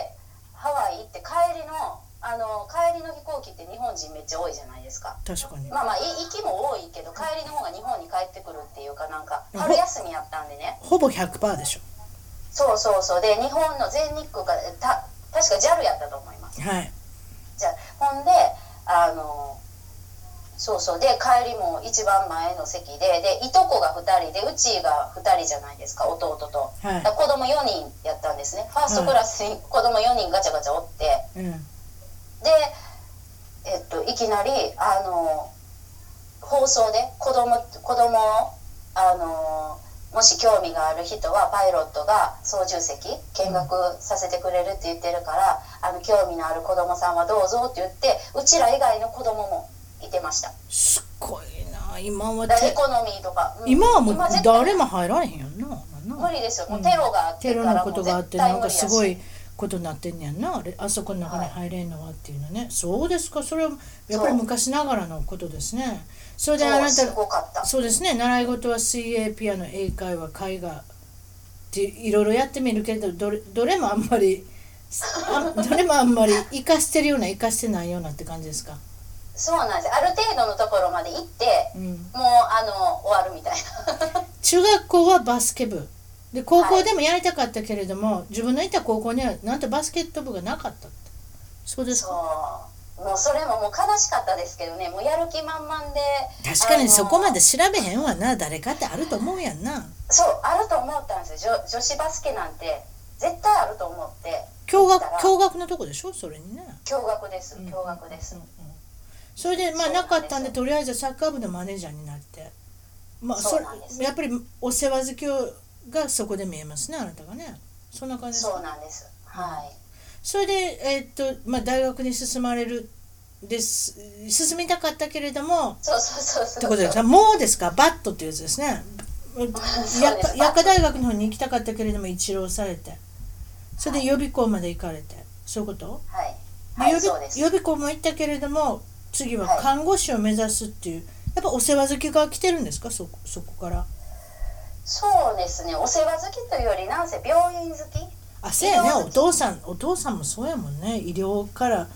[SPEAKER 2] ハワイ行って帰りの、あの、帰りの飛行機って日本人めっちゃ多いじゃないですか。
[SPEAKER 1] 確かに。
[SPEAKER 2] まあまあ、い行きも多いけど、帰りの方が日本に帰ってくるっていうかなんか、
[SPEAKER 1] うん
[SPEAKER 2] 春休みやったんでね。
[SPEAKER 1] ほぼ100%でしょ。
[SPEAKER 2] そうそうそう。で日本の全日空がた確か JAL やったと思います。
[SPEAKER 1] はい。
[SPEAKER 2] じゃあほんであのそうそう。で帰りも一番前の席ででいとこが2人でうちが2人じゃないですか弟と、
[SPEAKER 1] はい。
[SPEAKER 2] 子供4人やったんですね。ファーストクラスに子供4人ガチャガチャおって、
[SPEAKER 1] うん
[SPEAKER 2] で、えっと、いきなりあの放送で子供子供をあのもし興味がある人はパイロットが操縦席見学させてくれるって言ってるから、あの興味のある子供さんはどうぞって言ってうちら以外の子供もいてました。
[SPEAKER 1] すごいな。今は
[SPEAKER 2] エコノミーとか、うん。
[SPEAKER 1] 今はもう誰も入られへんやんな
[SPEAKER 2] 無理ですよ。もうテロがあって
[SPEAKER 1] テロのことがあってなんかすごい
[SPEAKER 2] 絶
[SPEAKER 1] ことになってんねやんな。あれあそこの中に入れんのはっていうのね、そうですか。それはやっぱり昔ながらのことですね。それであなた
[SPEAKER 2] そう
[SPEAKER 1] ですね。習い事は水泳ピアノ英会話絵画っていろいろやってみるけどどれどれもあんまりあどれもあんまり生かしてるような生かしてないようなって感じですか、
[SPEAKER 2] そうなんです。ある程度のところまで行って
[SPEAKER 1] うん、
[SPEAKER 2] もうあの終わるみたいな。
[SPEAKER 1] 中学校はバスケ部で高校でもやりたかったけれども、自分のいた高校にはなんとバスケット部がなかったって。そうですか。
[SPEAKER 2] そう。もうそれももう悲しかったですけどね。もうやる気満々で
[SPEAKER 1] 確かにそこま
[SPEAKER 2] で
[SPEAKER 1] で調べへんわな。誰かってあると思うやんな。
[SPEAKER 2] そうあると思ったんですよ。女女子バスケなんて絶対あると思って。
[SPEAKER 1] 共学共学のとこでしょ？それにね。
[SPEAKER 2] 驚愕です。驚愕です、
[SPEAKER 1] うんうん。それでまあ
[SPEAKER 2] な
[SPEAKER 1] かったんでとりあえずサッカー部のマネージャーになって。まあそれやっぱりお世話好きがそこで見えますねあなたがね。そんな感じですか？
[SPEAKER 2] そうなんです。はい。
[SPEAKER 1] それでえーっとまあ大学に進まれるです進みたかったけれども
[SPEAKER 2] そうそうそうそう
[SPEAKER 1] ってことですか？もうですか？バットっていうやつです。ね薬科大学の方に行きたかったけれども一浪されて。それで予備校まで行かれて。そういうこと？
[SPEAKER 2] はい。はいそうです。
[SPEAKER 1] 備予備校も行ったけれども次は
[SPEAKER 2] はい。
[SPEAKER 1] 看護師を目指すっていう、やっぱお世話好きが来てるんですか？そそこから
[SPEAKER 2] そうですね。お世話好きというよりなんせ病院好き。
[SPEAKER 1] あそうやね。お父さんお父さんもそうやもんね。医療から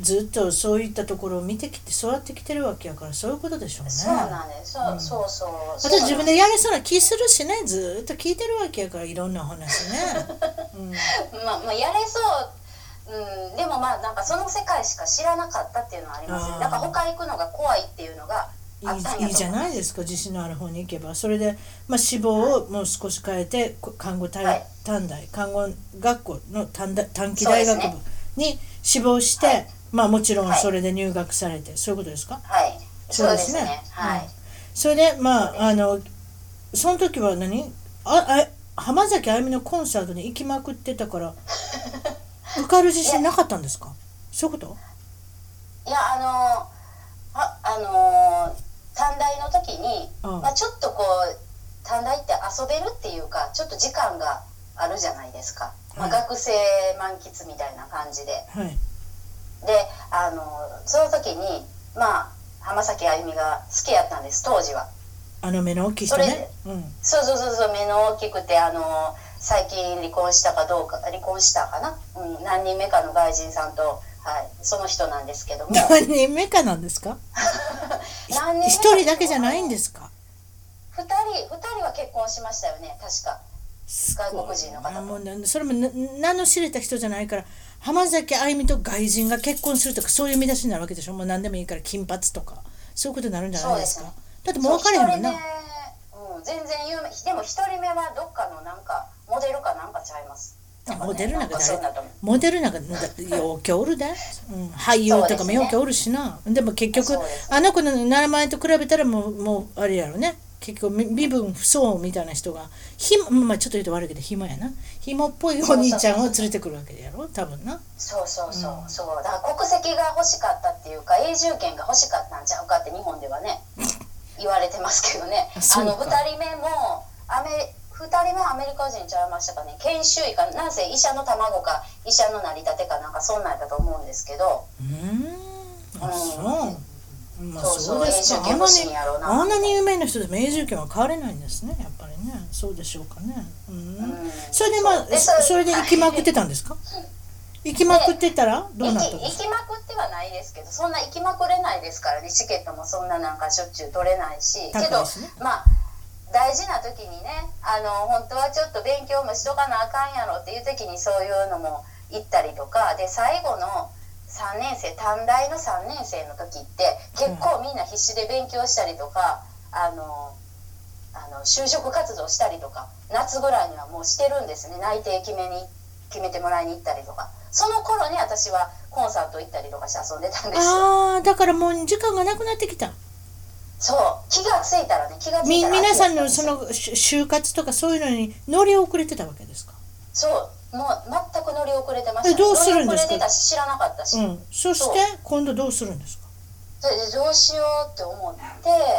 [SPEAKER 1] ずっとそういったところを見てきて育ってきてるわけやからそういうことでしょうね。
[SPEAKER 2] そうなんです。そう,、
[SPEAKER 1] うん。
[SPEAKER 2] そうそう。
[SPEAKER 1] あと自分でやれそうな気するしねずっと聞いてるわけやからいろんな話ね、うん。
[SPEAKER 2] まあ、まあやれそう、うん、でもまあなんかその世界しか知らなかったっていうのはありますね。だから他行くのが怖いっていうのが
[SPEAKER 1] いいじゃないですか自信のある方に行けば。それで、まあ、志望をもう少し変えてこ看護短大看護学校の短大短期大学部に志望して、
[SPEAKER 2] はい。
[SPEAKER 1] まあもちろん
[SPEAKER 2] はい。
[SPEAKER 1] それで入学されて、そういうことですか？
[SPEAKER 2] はい。そうですね。
[SPEAKER 1] うん
[SPEAKER 2] はい、
[SPEAKER 1] それでま
[SPEAKER 2] そうです
[SPEAKER 1] ああのその時は何？ああ浜崎あゆみのコンサートに行きまくってたから 受かる自信なかったんですか？そういうこと
[SPEAKER 2] いやあのああのー短大の時に、
[SPEAKER 1] うん。
[SPEAKER 2] まあ、ちょっとこう短大って遊べるっていうかちょっと時間があるじゃないですか、まあ、
[SPEAKER 1] はい
[SPEAKER 2] 学生満喫みたいな感じで。
[SPEAKER 1] はい。
[SPEAKER 2] であのその時にまあ浜崎あゆみが好きやったんです当時は。
[SPEAKER 1] あの目の大きい人ね。うん。
[SPEAKER 2] そうそうそうそう目の大きくてあの最近離婚したかどうか離婚したかな、うん、何人目かの外人さんと、はい、その人なんですけども。
[SPEAKER 1] 何人目かなんですか？
[SPEAKER 2] 何人目か
[SPEAKER 1] 一人だけじゃないんですか
[SPEAKER 2] ？2人二人は結婚しましたよね確か。外国人の方
[SPEAKER 1] もうなそれもな名の知れた人じゃないから浜崎あゆみと外人が結婚するとかそういう見出しになるわけでしょ？もう何でもいいから金髪とかそういうことになるんじゃないですか？
[SPEAKER 2] そう
[SPEAKER 1] だってもう分かれへんもんな。
[SPEAKER 2] うん、全然有名。でも一人目はどっかのなんかモデルかなんかちゃいます
[SPEAKER 1] モデルなんか
[SPEAKER 2] かそうなと思う。
[SPEAKER 1] モデルなんかなんかようけおるで、うん、俳優とかもようけおるしな。で,、も結局あの子の名前と比べたらもうもうあれやろね。結局み身分不相応みたいな人がひもまあちょっと言うと悪いけど暇やな。紐っぽいお兄ちゃんを連れてくるわけやろ？多分な。
[SPEAKER 2] そうそうそう、
[SPEAKER 1] うん。
[SPEAKER 2] そう。だから国籍が欲しかったっていうか永住権が欲しかったんちゃうかって日本ではね 言われてますけどね。
[SPEAKER 1] あ
[SPEAKER 2] の2人目もアメ2人目はアメリカ人ちゃいましたかね。研修医かなんせ医者の卵か医者の成り立てかなんかそんなんやったと思うんですけど。
[SPEAKER 1] うーんあそう。まあ
[SPEAKER 2] そうそう
[SPEAKER 1] あんなに有名な人でも永住権は変われないんですねやっぱりね。そうでしょうかね。うん。
[SPEAKER 2] うん。
[SPEAKER 1] それでまあ
[SPEAKER 2] そう。で
[SPEAKER 1] そそれで行きまくってたんですか？行きまくってたらどうなったん
[SPEAKER 2] 行き
[SPEAKER 1] ですか？
[SPEAKER 2] 行きまくってはないですけどそんな行きまくれないですからね。チケットもそんななんかしょっちゅう取れないし。けどまあ大事な時にねあの本当はちょっと勉強もしとかなあかんやろっていう時にそういうのも行ったりとかで最後の3年生短大の3年生の時って結構みんな必死で勉強したりとか、あのあの就職活動したりとか夏ぐらいにはもうしてるんですね。内定決めに決めてもらいに行ったりとか。その頃に私はコンサート行ったりとかして遊んでたんですよ。
[SPEAKER 1] あだからもう時間がなくなってきた。
[SPEAKER 2] そう。気がついたらね気がつ
[SPEAKER 1] み
[SPEAKER 2] いたら
[SPEAKER 1] 皆さんの
[SPEAKER 2] 秋
[SPEAKER 1] そのし就活とかそういうのに乗り遅れてたわけですか？
[SPEAKER 2] そう。もう全く乗り遅れてました、
[SPEAKER 1] えどうするんですか？
[SPEAKER 2] 乗り遅れてたし知らなかったし、
[SPEAKER 1] うん。そして今度どうするんですか？
[SPEAKER 2] ででどうしようって思って、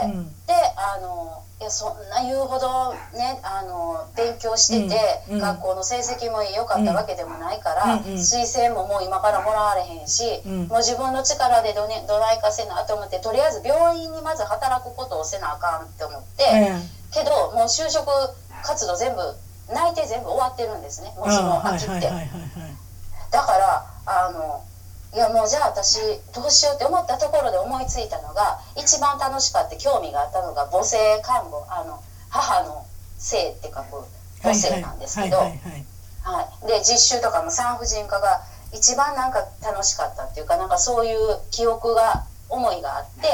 [SPEAKER 1] うん。
[SPEAKER 2] であのいやそんな言うほどねあの勉強してて、
[SPEAKER 1] うんうん。
[SPEAKER 2] 学校の成績も良かったわけでもないから、
[SPEAKER 1] うんうん
[SPEAKER 2] 推薦ももう今からもらわれへんし、
[SPEAKER 1] うん。
[SPEAKER 2] もう自分の力でど,、ね、どないかせなと思ってとりあえず病院にまず働くことをせなあかんって思って、
[SPEAKER 1] え
[SPEAKER 2] けどもう就職活動全部内定全部終わってるんですねもうその秋って。だからあのいやもうじゃあ私どうしようって思ったところで思いついたのが一番楽しかって興味があったのが母性看護あの母の性って書く母性なんですけど、で実習とかも産婦人科が一番なんか楽しかったっていうかなんかそういう記憶が思いがあって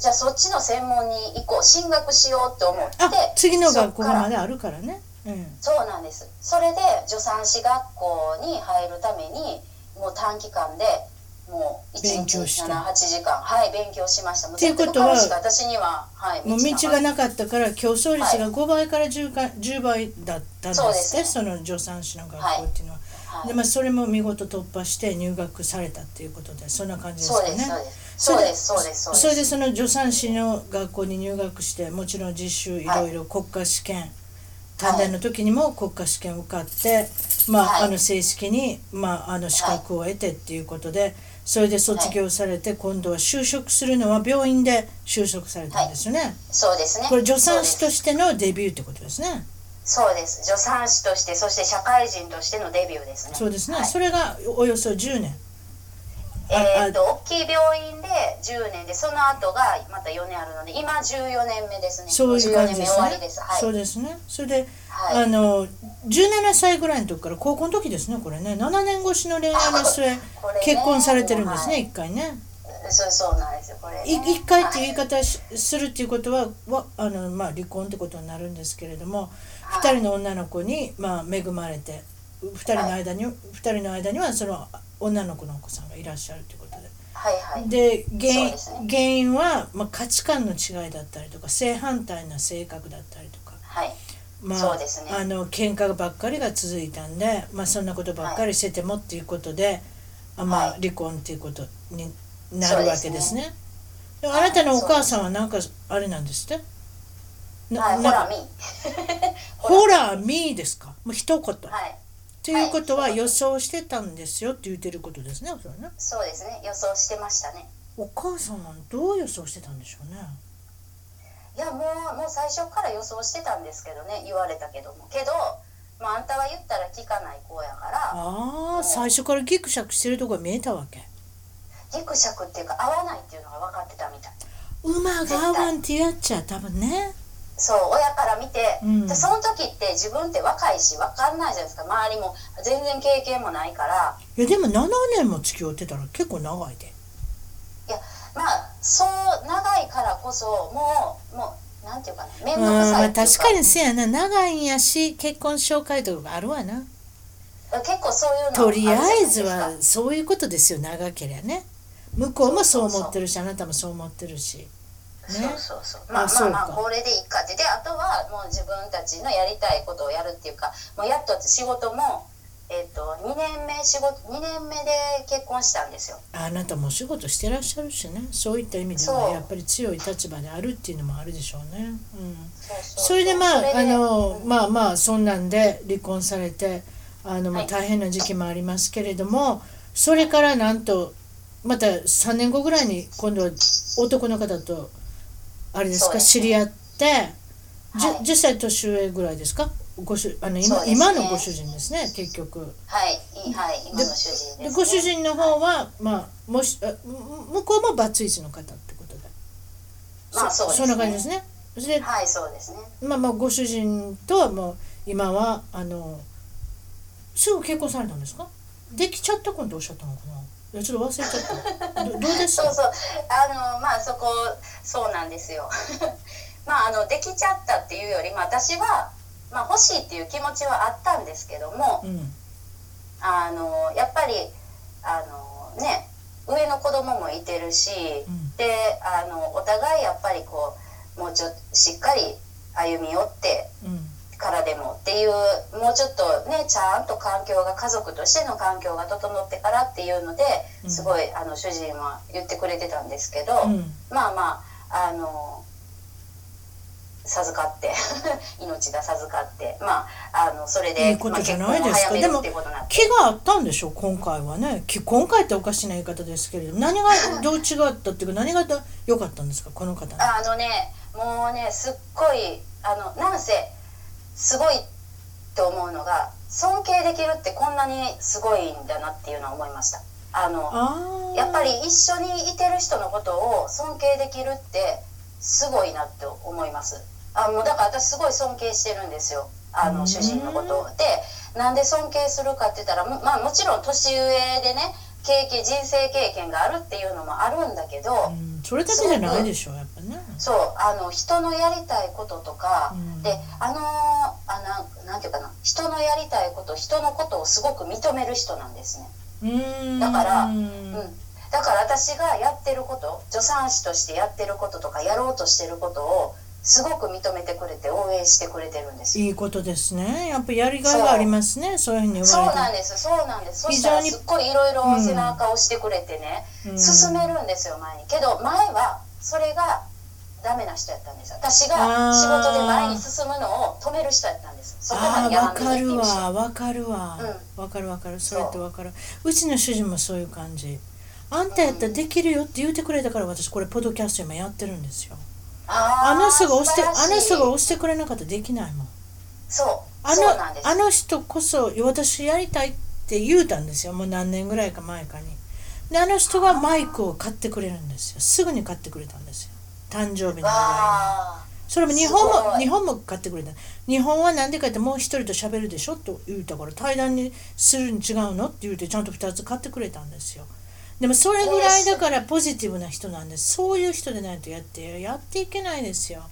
[SPEAKER 2] じゃあそっちの専門に行こう進学しようって思って
[SPEAKER 1] あ次の学校まだあるからね。うん。
[SPEAKER 2] そうなんです。それで助産師学校に入るためにもう短期間でもう1日
[SPEAKER 1] 勉強した
[SPEAKER 2] 78時間。はい勉強しました。
[SPEAKER 1] っていうことは
[SPEAKER 2] 私には、はい、
[SPEAKER 1] もう道が
[SPEAKER 2] な
[SPEAKER 1] なかったから競争率が5倍から10か10倍だったんですってその助産師の学校っていうのは、
[SPEAKER 2] はい。
[SPEAKER 1] でまあ、それも見事突破して入学されたっていうことでそんな感じですかね。
[SPEAKER 2] そうですそうです。そうですそ
[SPEAKER 1] れでその助産師の学校に入学してもちろん実習いろいろ国家試験短大の時にも国家試験受かって、まあ
[SPEAKER 2] はい。
[SPEAKER 1] あの正式に、まあ、あの資格を得てっていうことでそれで卒業されて今度は就職するのは病院で就職されたんですよね。
[SPEAKER 2] そうですね
[SPEAKER 1] これ助産師としてのデビューってことですね。
[SPEAKER 2] そうです助産師としてそして社会人としてのデビューですね
[SPEAKER 1] そうですね。
[SPEAKER 2] はい
[SPEAKER 1] それがおよそ10年。
[SPEAKER 2] えーっと大きい病院で10年でその後がまた4年あるので今14年目ですね
[SPEAKER 1] そういう感じ
[SPEAKER 2] 14年目
[SPEAKER 1] ですね
[SPEAKER 2] 終わりです。はい
[SPEAKER 1] そうですね。それで、
[SPEAKER 2] はい
[SPEAKER 1] あの17歳ぐらいの時から高校の時ですね。これね、7年越しの恋愛の末、
[SPEAKER 2] ね
[SPEAKER 1] 結婚されてるんですね。
[SPEAKER 2] はい
[SPEAKER 1] 一回ね。
[SPEAKER 2] そうそうなんですよこれ、ね、
[SPEAKER 1] い一回っていう言い
[SPEAKER 2] はい
[SPEAKER 1] 方しするっていうことはわあのまあ離婚ってことになるんですけれども、
[SPEAKER 2] はい
[SPEAKER 1] 二人の女の子にまあ恵まれて、二人の間に二人の間にはその女の子のお子さんがいらっしゃるということで。
[SPEAKER 2] はいはい。
[SPEAKER 1] で原因
[SPEAKER 2] ね。
[SPEAKER 1] 原因は、まあ、価値観の違いだったりとか正反対な性格だったりとか、
[SPEAKER 2] はい。
[SPEAKER 1] まあ
[SPEAKER 2] ね。
[SPEAKER 1] あの喧嘩ばっかりが続いたんで、まあ、そんなことばっかりしててもっていうことで、あまあ
[SPEAKER 2] はい。
[SPEAKER 1] 離婚っていうことになるわけですね。で
[SPEAKER 2] はい
[SPEAKER 1] あなたのお母さんはなんかあれなんですって？な
[SPEAKER 2] はい、ほ
[SPEAKER 1] な
[SPEAKER 2] らみ。
[SPEAKER 1] ほらみ ーですか？もう一言、
[SPEAKER 2] はい
[SPEAKER 1] ということは
[SPEAKER 2] はい
[SPEAKER 1] 予想してたんですよって言ってることですねそれね。
[SPEAKER 2] そうですね。予想してましたね。
[SPEAKER 1] お母さんはどう予想してたんでしょうね。
[SPEAKER 2] いやもうもう最初から予想してたんですけどね。言われたけども。けど、まあ、あんたは言ったら聞かない子やから。
[SPEAKER 1] ああ最初からギクシャクしてるとこが見えたわけ。
[SPEAKER 2] ギクシャクっていうか合わないっていうのが分かってたみたい。
[SPEAKER 1] 馬が合わんってやっちゃ多分ね
[SPEAKER 2] そう親から見て、
[SPEAKER 1] うん。
[SPEAKER 2] でその時って自分って若いし分かんないじゃないですか。周りも全然経験もないから。
[SPEAKER 1] いやでも7年も付き合ってたら結構長いで。
[SPEAKER 2] いやまあそう長いからこそもうもうなんていうかな面
[SPEAKER 1] うん
[SPEAKER 2] 倒くさ
[SPEAKER 1] まあ
[SPEAKER 2] い
[SPEAKER 1] 確かにせやな。長いんやし結婚紹介とかがあるわな。
[SPEAKER 2] 結構そういうの
[SPEAKER 1] とりあえずはそういうことですよ。長けりゃね。向こうもそう思ってるしあなたもそう思ってるし
[SPEAKER 2] そうそうそう。まあま
[SPEAKER 1] あ
[SPEAKER 2] まあこれでいいかってであとはもう自分たちのやりたいことをやるっていうかもうやっと仕事もえっ、と2年目仕事2年目で結婚したんですよ。
[SPEAKER 1] あなたもお仕事してらっしゃるしね。そういった意味ではやっぱり強い立場であるっていうのもあるでしょうね、うん、
[SPEAKER 2] そ
[SPEAKER 1] れでまああの
[SPEAKER 2] うん。
[SPEAKER 1] まあまあそんなんで離婚されてあのまあ
[SPEAKER 2] はい。
[SPEAKER 1] 大変な時期もありますけれどもそれからなんとまた3年後ぐらいに今度は男の方とあれですか？
[SPEAKER 2] ね。
[SPEAKER 1] 知り合って？
[SPEAKER 2] はい。
[SPEAKER 1] 10, 歳年上ぐらいですか？ご主あの今,、
[SPEAKER 2] ね。
[SPEAKER 1] 今のご主人ですね結局。
[SPEAKER 2] はい。いはい。今の主人です、ね、
[SPEAKER 1] でご主人の方は、まあ、もし向こうもバツイチの方ってことで。
[SPEAKER 2] まあそうですね。
[SPEAKER 1] そんな感じですね。それで
[SPEAKER 2] はいそうですね。
[SPEAKER 1] まあまあご主人とはもう今はあのすぐ結婚されたんですか？できちゃった婚っておっしゃったのかな？いやちょっと忘れちゃった。どどうです？
[SPEAKER 2] そうそう。あのまあそこそうなんですよ。まああのできちゃったっていうより、まあ、私は、まあ、欲しいっていう気持ちはあったんですけども
[SPEAKER 1] うん。
[SPEAKER 2] あのやっぱりあのね上の子供もいてるし、
[SPEAKER 1] うん。
[SPEAKER 2] であのお互いやっぱりこうもうちょっとしっかり歩み寄って
[SPEAKER 1] うん
[SPEAKER 2] からでもっていうもうちょっとねちゃんと環境が家族としての環境が整ってからっていうので
[SPEAKER 1] うん。
[SPEAKER 2] すごいあの主人は言ってくれてたんですけど、
[SPEAKER 1] うん。
[SPEAKER 2] まあまああの授かって 命が授かってまああのそれで
[SPEAKER 1] いいことじゃないですか。
[SPEAKER 2] まあ、結婚を早めるっていうことになって。
[SPEAKER 1] 気があったんでしょ今回はね。き今回っておかしな言い方ですけれども何が どう違ったっていうか何が良かったんですかこの方。の
[SPEAKER 2] あのねもうねすっごいあのなんせすごいと思うのが尊敬できるってこんなにすごいんだなっていうのは思いました。あのやっぱり一緒にいてる人のことを尊敬できるってすごいなって思います。あもうだから私すごい尊敬してるんですよ。あ
[SPEAKER 1] うん
[SPEAKER 2] の主人のことをでなんで尊敬するかって言ったらもまあもちろん年上でね経験人生経験があるっていうのもあるんだけど、
[SPEAKER 1] うんそれだけじゃないでしょやっぱね。
[SPEAKER 2] そうあの人のやりたいこととか、
[SPEAKER 1] うん。
[SPEAKER 2] であのあなんなんていうかな人のやりたいこと人のことをすごく認める人なんですね。だから
[SPEAKER 1] うん
[SPEAKER 2] うん、だから私がやってること助産師としてやってることとかやろうとしてることをすごく認めてくれて応援してくれてるんですよ。
[SPEAKER 1] いいことですね。やっぱやりがいがありますね。そういうふうに言
[SPEAKER 2] そう
[SPEAKER 1] われて。
[SPEAKER 2] なんです。そうなんです。そ
[SPEAKER 1] 非常に
[SPEAKER 2] したらすっごいいろいろ背中を押してくれてね、
[SPEAKER 1] うん。
[SPEAKER 2] 進めるんですよ前に。けど前はそれがダメな人やったんです私が仕事で前に進むのを止める人やったんです。そこま
[SPEAKER 1] あ
[SPEAKER 2] でやら
[SPEAKER 1] あわかる
[SPEAKER 2] んでいいっていう人
[SPEAKER 1] わわかるわ。
[SPEAKER 2] う
[SPEAKER 1] わかるわかる。それってわかる。うちの主人もそういう感じ。あんたやったらできるよって言ってくれたから私これポッドキャスト今やってるんですよ。
[SPEAKER 2] あー
[SPEAKER 1] あの人が押してあの人が押してくれなかったらできないもん。
[SPEAKER 2] そう。
[SPEAKER 1] あのあの人こそ私やりたいって言うたんですよ。もう何年ぐらいか前かに。であの人がマイクを買ってくれるんですよ。すぐに買ってくれたんですよ。誕生日のぐらいにそれも日本も日本も買ってくれた。日本はなんでかってもう一人と喋るでしょと言うたから対談にするに違うのって言うてちゃんと2つ買ってくれたんですよでもそれぐらいだからポジティブな人なんです。そういう人でないとやってやっていけないですよ。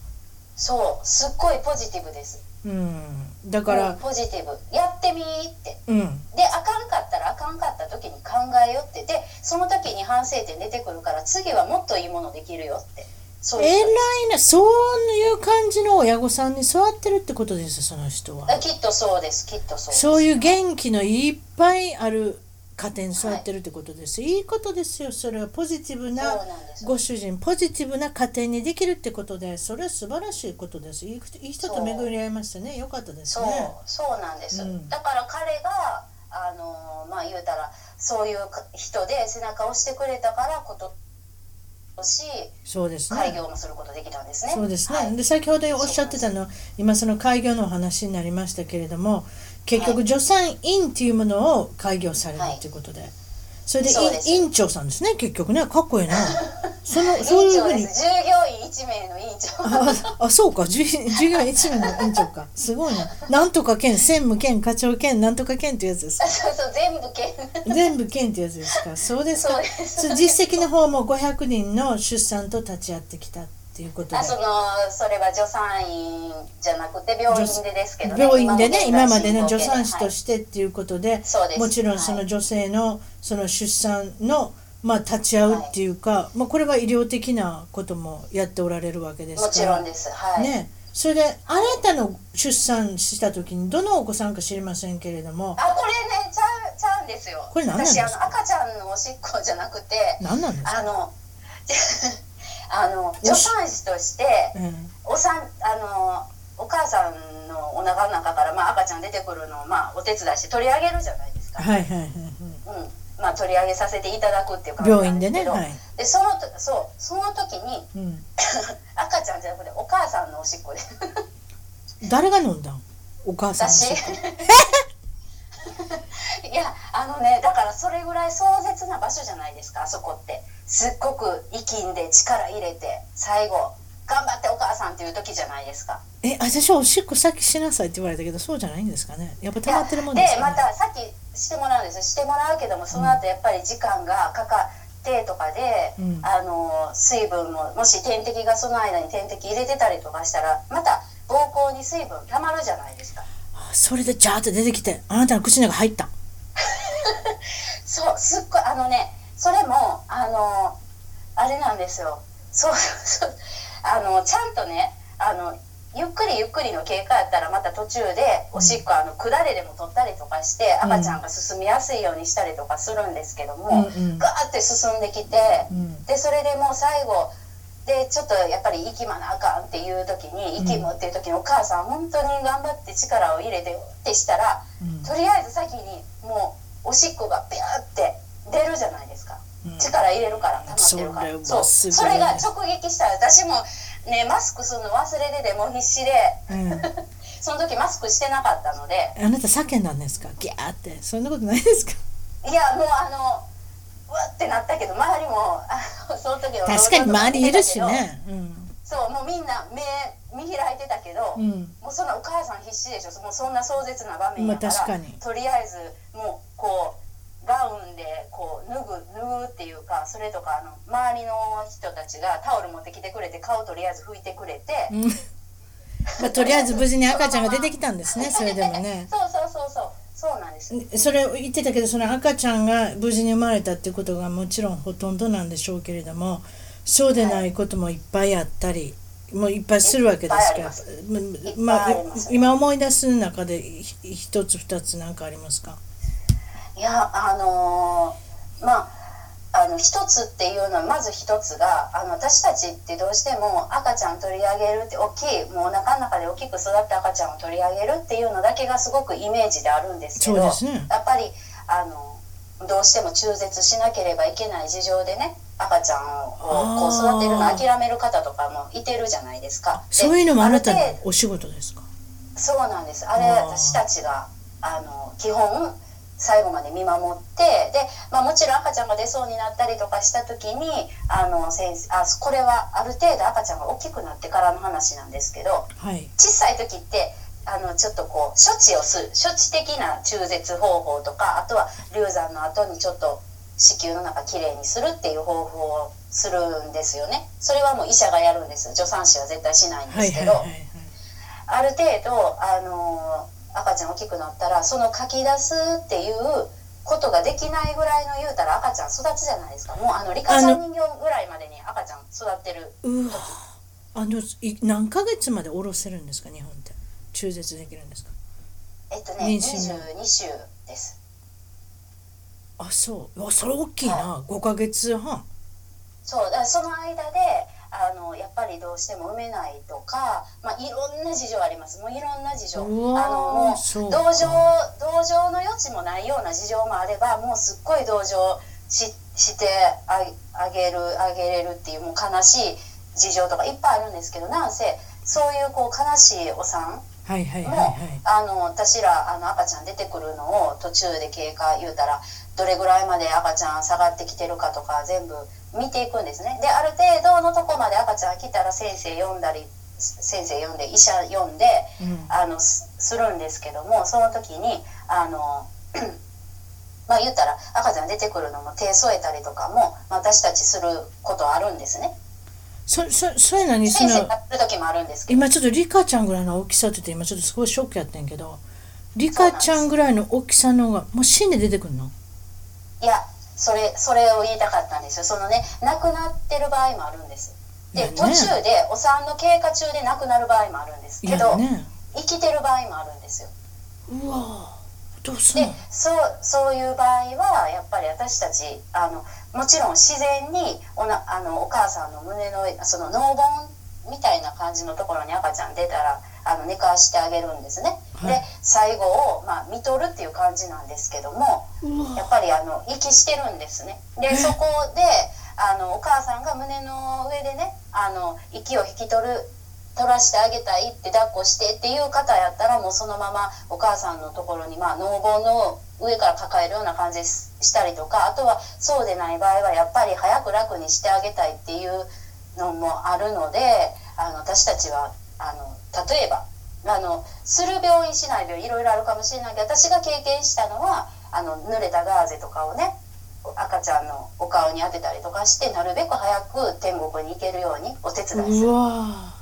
[SPEAKER 2] そうすっごいポジティブです。
[SPEAKER 1] うん。だから
[SPEAKER 2] うんポジティブ。やってみーって。
[SPEAKER 1] うん。
[SPEAKER 2] であかんかったらあかんかった時に考えよって。でその時に反省点出てくるから次はもっといいものできるよって。そう
[SPEAKER 1] 偉い
[SPEAKER 2] 人。
[SPEAKER 1] なそういう感じの親御さんに育ってるってことですその人は。
[SPEAKER 2] あきっとそうですきっとそうです。
[SPEAKER 1] そういう元気のいっぱいある家庭に育ってるってことです、い、いことですよ。それはポジティブなご主人ポジティブな家庭にできるってことでそれは素晴らしいことです。いいいい人と巡り合いましたね。よかったです
[SPEAKER 2] そう
[SPEAKER 1] ね
[SPEAKER 2] そうなんです、
[SPEAKER 1] うん。
[SPEAKER 2] だから彼があのまあ言うたらそういう人で背中を押してくれたから今年
[SPEAKER 1] そうです
[SPEAKER 2] 開
[SPEAKER 1] ね
[SPEAKER 2] 業もすることできたんですね。
[SPEAKER 1] そうですね、
[SPEAKER 2] はい。
[SPEAKER 1] で先ほどおっしゃってたの今その開業のお話になりましたけれども結局助産院っていうものを開業されるっていうことで、それで
[SPEAKER 2] そうで
[SPEAKER 1] 院長さんですね結局ね。かっこいいな。その
[SPEAKER 2] 院
[SPEAKER 1] そういうふうに。
[SPEAKER 2] 長です従業員1名の院長。
[SPEAKER 1] ああそうか。じゅ授業一名の院長か。すごいな。なんとか県専務兼課長兼なんとか兼っていうやつですか。
[SPEAKER 2] そうそう全部兼
[SPEAKER 1] 全部兼ってやつですか。そうですか。
[SPEAKER 2] そうです。
[SPEAKER 1] そう実績の方も500人の出産と立ち会ってきた。っていうことで。
[SPEAKER 2] あそのそれは助産院じゃなくて病院でですけどね。
[SPEAKER 1] 病院でね今までの
[SPEAKER 2] の
[SPEAKER 1] 助産師としてっていうことで、
[SPEAKER 2] そうです。
[SPEAKER 1] もちろんその女性のその出産のまあ立ち会うっていうか、まあ、これは医療的なこともやっておられるわけですから。
[SPEAKER 2] もちろんです。はい、
[SPEAKER 1] ね。それであなたの出産した時にどのお子さんか知りませんけれども。
[SPEAKER 2] あこれねちゃうちゃうんですよ。
[SPEAKER 1] これ何なんですか？
[SPEAKER 2] 私あの赤ちゃんのおしっこじゃなくて
[SPEAKER 1] 何なんですか、
[SPEAKER 2] あのあの助産師として
[SPEAKER 1] うん。
[SPEAKER 2] おさんあのお母さんのお腹の中から、まあ、赤ちゃん出てくるのを、まあ、お手伝いして取り上げるじゃないですか、
[SPEAKER 1] はいはいはいはい。
[SPEAKER 2] うん。まあ、取り上げさせていただくっていう感じ
[SPEAKER 1] 病院
[SPEAKER 2] で
[SPEAKER 1] ねはい、
[SPEAKER 2] でそのとそうその時に
[SPEAKER 1] うん、
[SPEAKER 2] 赤ちゃんじゃなくてお母さんのおしっこで。
[SPEAKER 1] 誰が飲んだん？お母さんの
[SPEAKER 2] 私
[SPEAKER 1] おしっこ
[SPEAKER 2] いやあのねだからそれぐらい壮絶な場所じゃないですかあそこって。すっごく息んで力入れて最後頑張ってお母さんっていう時じゃないですか。
[SPEAKER 1] え私はおしっこさっきしなさいって言われたけどそうじゃないんですかね？やっぱ溜まってるもん
[SPEAKER 2] で
[SPEAKER 1] ですか、ね、
[SPEAKER 2] またさっきしてもらうんですよ。してもらうけどもその後やっぱり時間がかかってとかで、
[SPEAKER 1] うん。
[SPEAKER 2] あの水分ももし点滴がその間に点滴入れてたりとかしたらまた膀胱に水分溜まるじゃないですか。
[SPEAKER 1] あそれでジャーって出てきてあなたの口の中入った。
[SPEAKER 2] そうすっごいあのねそれもあのあれなんですよ。そうそうあのちゃんとねあのゆっくりゆっくりの経過やったらまた途中でおしっこあの管ででも取ったりとかして
[SPEAKER 1] うん。
[SPEAKER 2] 赤ちゃんが進みやすいようにしたりとかするんですけども、
[SPEAKER 1] うんうん。
[SPEAKER 2] ガーって進んできて、
[SPEAKER 1] うん。
[SPEAKER 2] でそれでもう最後でちょっとやっぱり息まなあかんっていう時に息むっていう時にお母さん本当に頑張って力を入れてってしたら
[SPEAKER 1] うん。
[SPEAKER 2] とりあえず先にもうおしっこがピューって出るじゃないですか。
[SPEAKER 1] うん。
[SPEAKER 2] 力入れるから溜まってるから。そう。それが直撃したら私もねマスクするの忘れててもう必死で。
[SPEAKER 1] うん。
[SPEAKER 2] その時マスクしてなかったので。
[SPEAKER 1] あなた叫んだんですか？ギャーって。そんなことないですか？
[SPEAKER 2] いやもうあのってなったけど周りもあのその時の
[SPEAKER 1] 確かに周りいるしね。うん
[SPEAKER 2] そうもうみんな目見開いてたけど、
[SPEAKER 1] うん。
[SPEAKER 2] もうそんなお母さん必死でしょ。もうそんな壮絶な場面やから、
[SPEAKER 1] まあ確かに。
[SPEAKER 2] とりあえずもうこうガウンでこう脱ぐ脱ぐっていうかそれとかあの周りの人たちがタオル持ってきてくれて顔とりあえず拭いてくれて、
[SPEAKER 1] うん。まあ、とりあえず無事に赤ちゃんが出てきたんですね それでもね。
[SPEAKER 2] そうそうそうそうそうなんです。
[SPEAKER 1] それ言ってたけどその赤ちゃんが無事に生まれたっていうことがもちろんほとんどなんでしょうけれどもそうでないこともいっぱいあったり、もういっぱいするわけですから。
[SPEAKER 2] いっぱいあり
[SPEAKER 1] ままあ今思い出す中でひ一つ二つ何かありますか？
[SPEAKER 2] いやあのーまああの一つっていうのはまず一つがあの私たちってどうしても赤ちゃん取り上げるって大きいもうお腹の中で大きく育った赤ちゃんを取り上げるっていうのだけがすごくイメージであるんですけど
[SPEAKER 1] ね。
[SPEAKER 2] やっぱりあのどうしても中絶しなければいけない事情でね赤ちゃんをこう育てるの諦める方とかもいてるじゃないですか。で
[SPEAKER 1] そういうのもあなたのお仕事ですか？
[SPEAKER 2] そうなんです。あれ私たちがあの基本最後まで見守ってで、まあ、もちろん赤ちゃんが出そうになったりとかした時にあの先生あこれはある程度赤ちゃんが大きくなってからの話なんですけど
[SPEAKER 1] はい。
[SPEAKER 2] 小さい時ってあのちょっとこう処置をする処置的な中絶方法とかあとは流産の後にちょっと子宮の中きれいにするっていう方法をするんですよね。それはもう医者がやるんです。助産師は絶対しないんで
[SPEAKER 1] はい
[SPEAKER 2] すけど。ある程度、あの赤ちゃん大きくなったらその書き出すっていうことができないぐらいの言うたら赤ちゃん育つじゃないですか。もうあのリカちゃん人形ぐらいまでに赤ちゃん育ってる
[SPEAKER 1] うわ。あのい何ヶ月まで下ろせるんですか日本って。中絶できるんですか。
[SPEAKER 2] えっとね
[SPEAKER 1] 妊娠の。
[SPEAKER 2] 22週です。
[SPEAKER 1] あそう。うわそれ大きいな。5ヶ月半。
[SPEAKER 2] そうだその間であのやっぱりどうしても産めないとか、まあ、いろんな事情あります。もういろんな事情。あのもう同情同情の余地もないような事情もあればもうすっごい同情ししてああげるあげれるっていうもう悲しい事情とかいっぱいあるんですけどなんせそういうこう悲しいお産
[SPEAKER 1] はいはいはい
[SPEAKER 2] も、
[SPEAKER 1] はい。
[SPEAKER 2] あの私らあの赤ちゃん出てくるのを途中で経過言うたらどれぐらいまで赤ちゃん下がってきてるかとか全部見ていくんですね。である程度のとこまで赤ちゃん来たら先生呼んだり先生呼んで医者呼んで
[SPEAKER 1] うん。
[SPEAKER 2] あのすするんですけどもその時にあのまあ言ったら赤ちゃん出てくるのも手添えたりとかも私たちすることあるんですね。
[SPEAKER 1] そそそれなにそ
[SPEAKER 2] 先生
[SPEAKER 1] の
[SPEAKER 2] やる時もあるんですけど。
[SPEAKER 1] 今ちょっとリカちゃんぐらいの大きさって言って今ちょっとすごいショックやってんけどリカちゃんぐらいの大きさのがもう死んで出てくるの？
[SPEAKER 2] いやそれそれを言いたかったんですよ。そのね亡くなってる場合もあるんです。で、
[SPEAKER 1] ね。
[SPEAKER 2] 途中でお産の経過中で亡くなる場合もあるんです。
[SPEAKER 1] い
[SPEAKER 2] けど、
[SPEAKER 1] やね。
[SPEAKER 2] 生きてる場合もあるんですよ。
[SPEAKER 1] うわ。どうすん
[SPEAKER 2] で
[SPEAKER 1] の
[SPEAKER 2] そうそういう場合はやっぱり私たちあのもちろん自然におなあのお母さんの胸のその脳盆みたいな感じのところに赤ちゃん出たらあの寝かしてあげるんですね、
[SPEAKER 1] はい
[SPEAKER 2] で最後を、まあ、見とるっていう感じなんですけどもやっぱりあの息してるんですね。でそこであのお母さんが胸の上でねあの息を引き取る取らしてあげたいって抱っこしてっていう方やったらもうそのままお母さんのところに、まあ、脳盆の上から抱えるような感じししたりとかあとはそうでない場合はやっぱり早く楽にしてあげたいっていうのもあるのであの私たちはあの例えばあのする病院しない病院いろいろあるかもしれないけど私が経験したのはあの濡れたガーゼとかをね赤ちゃんのお顔に当てたりとかしてなるべく早く天国に行けるようにお手伝いする。
[SPEAKER 1] うわ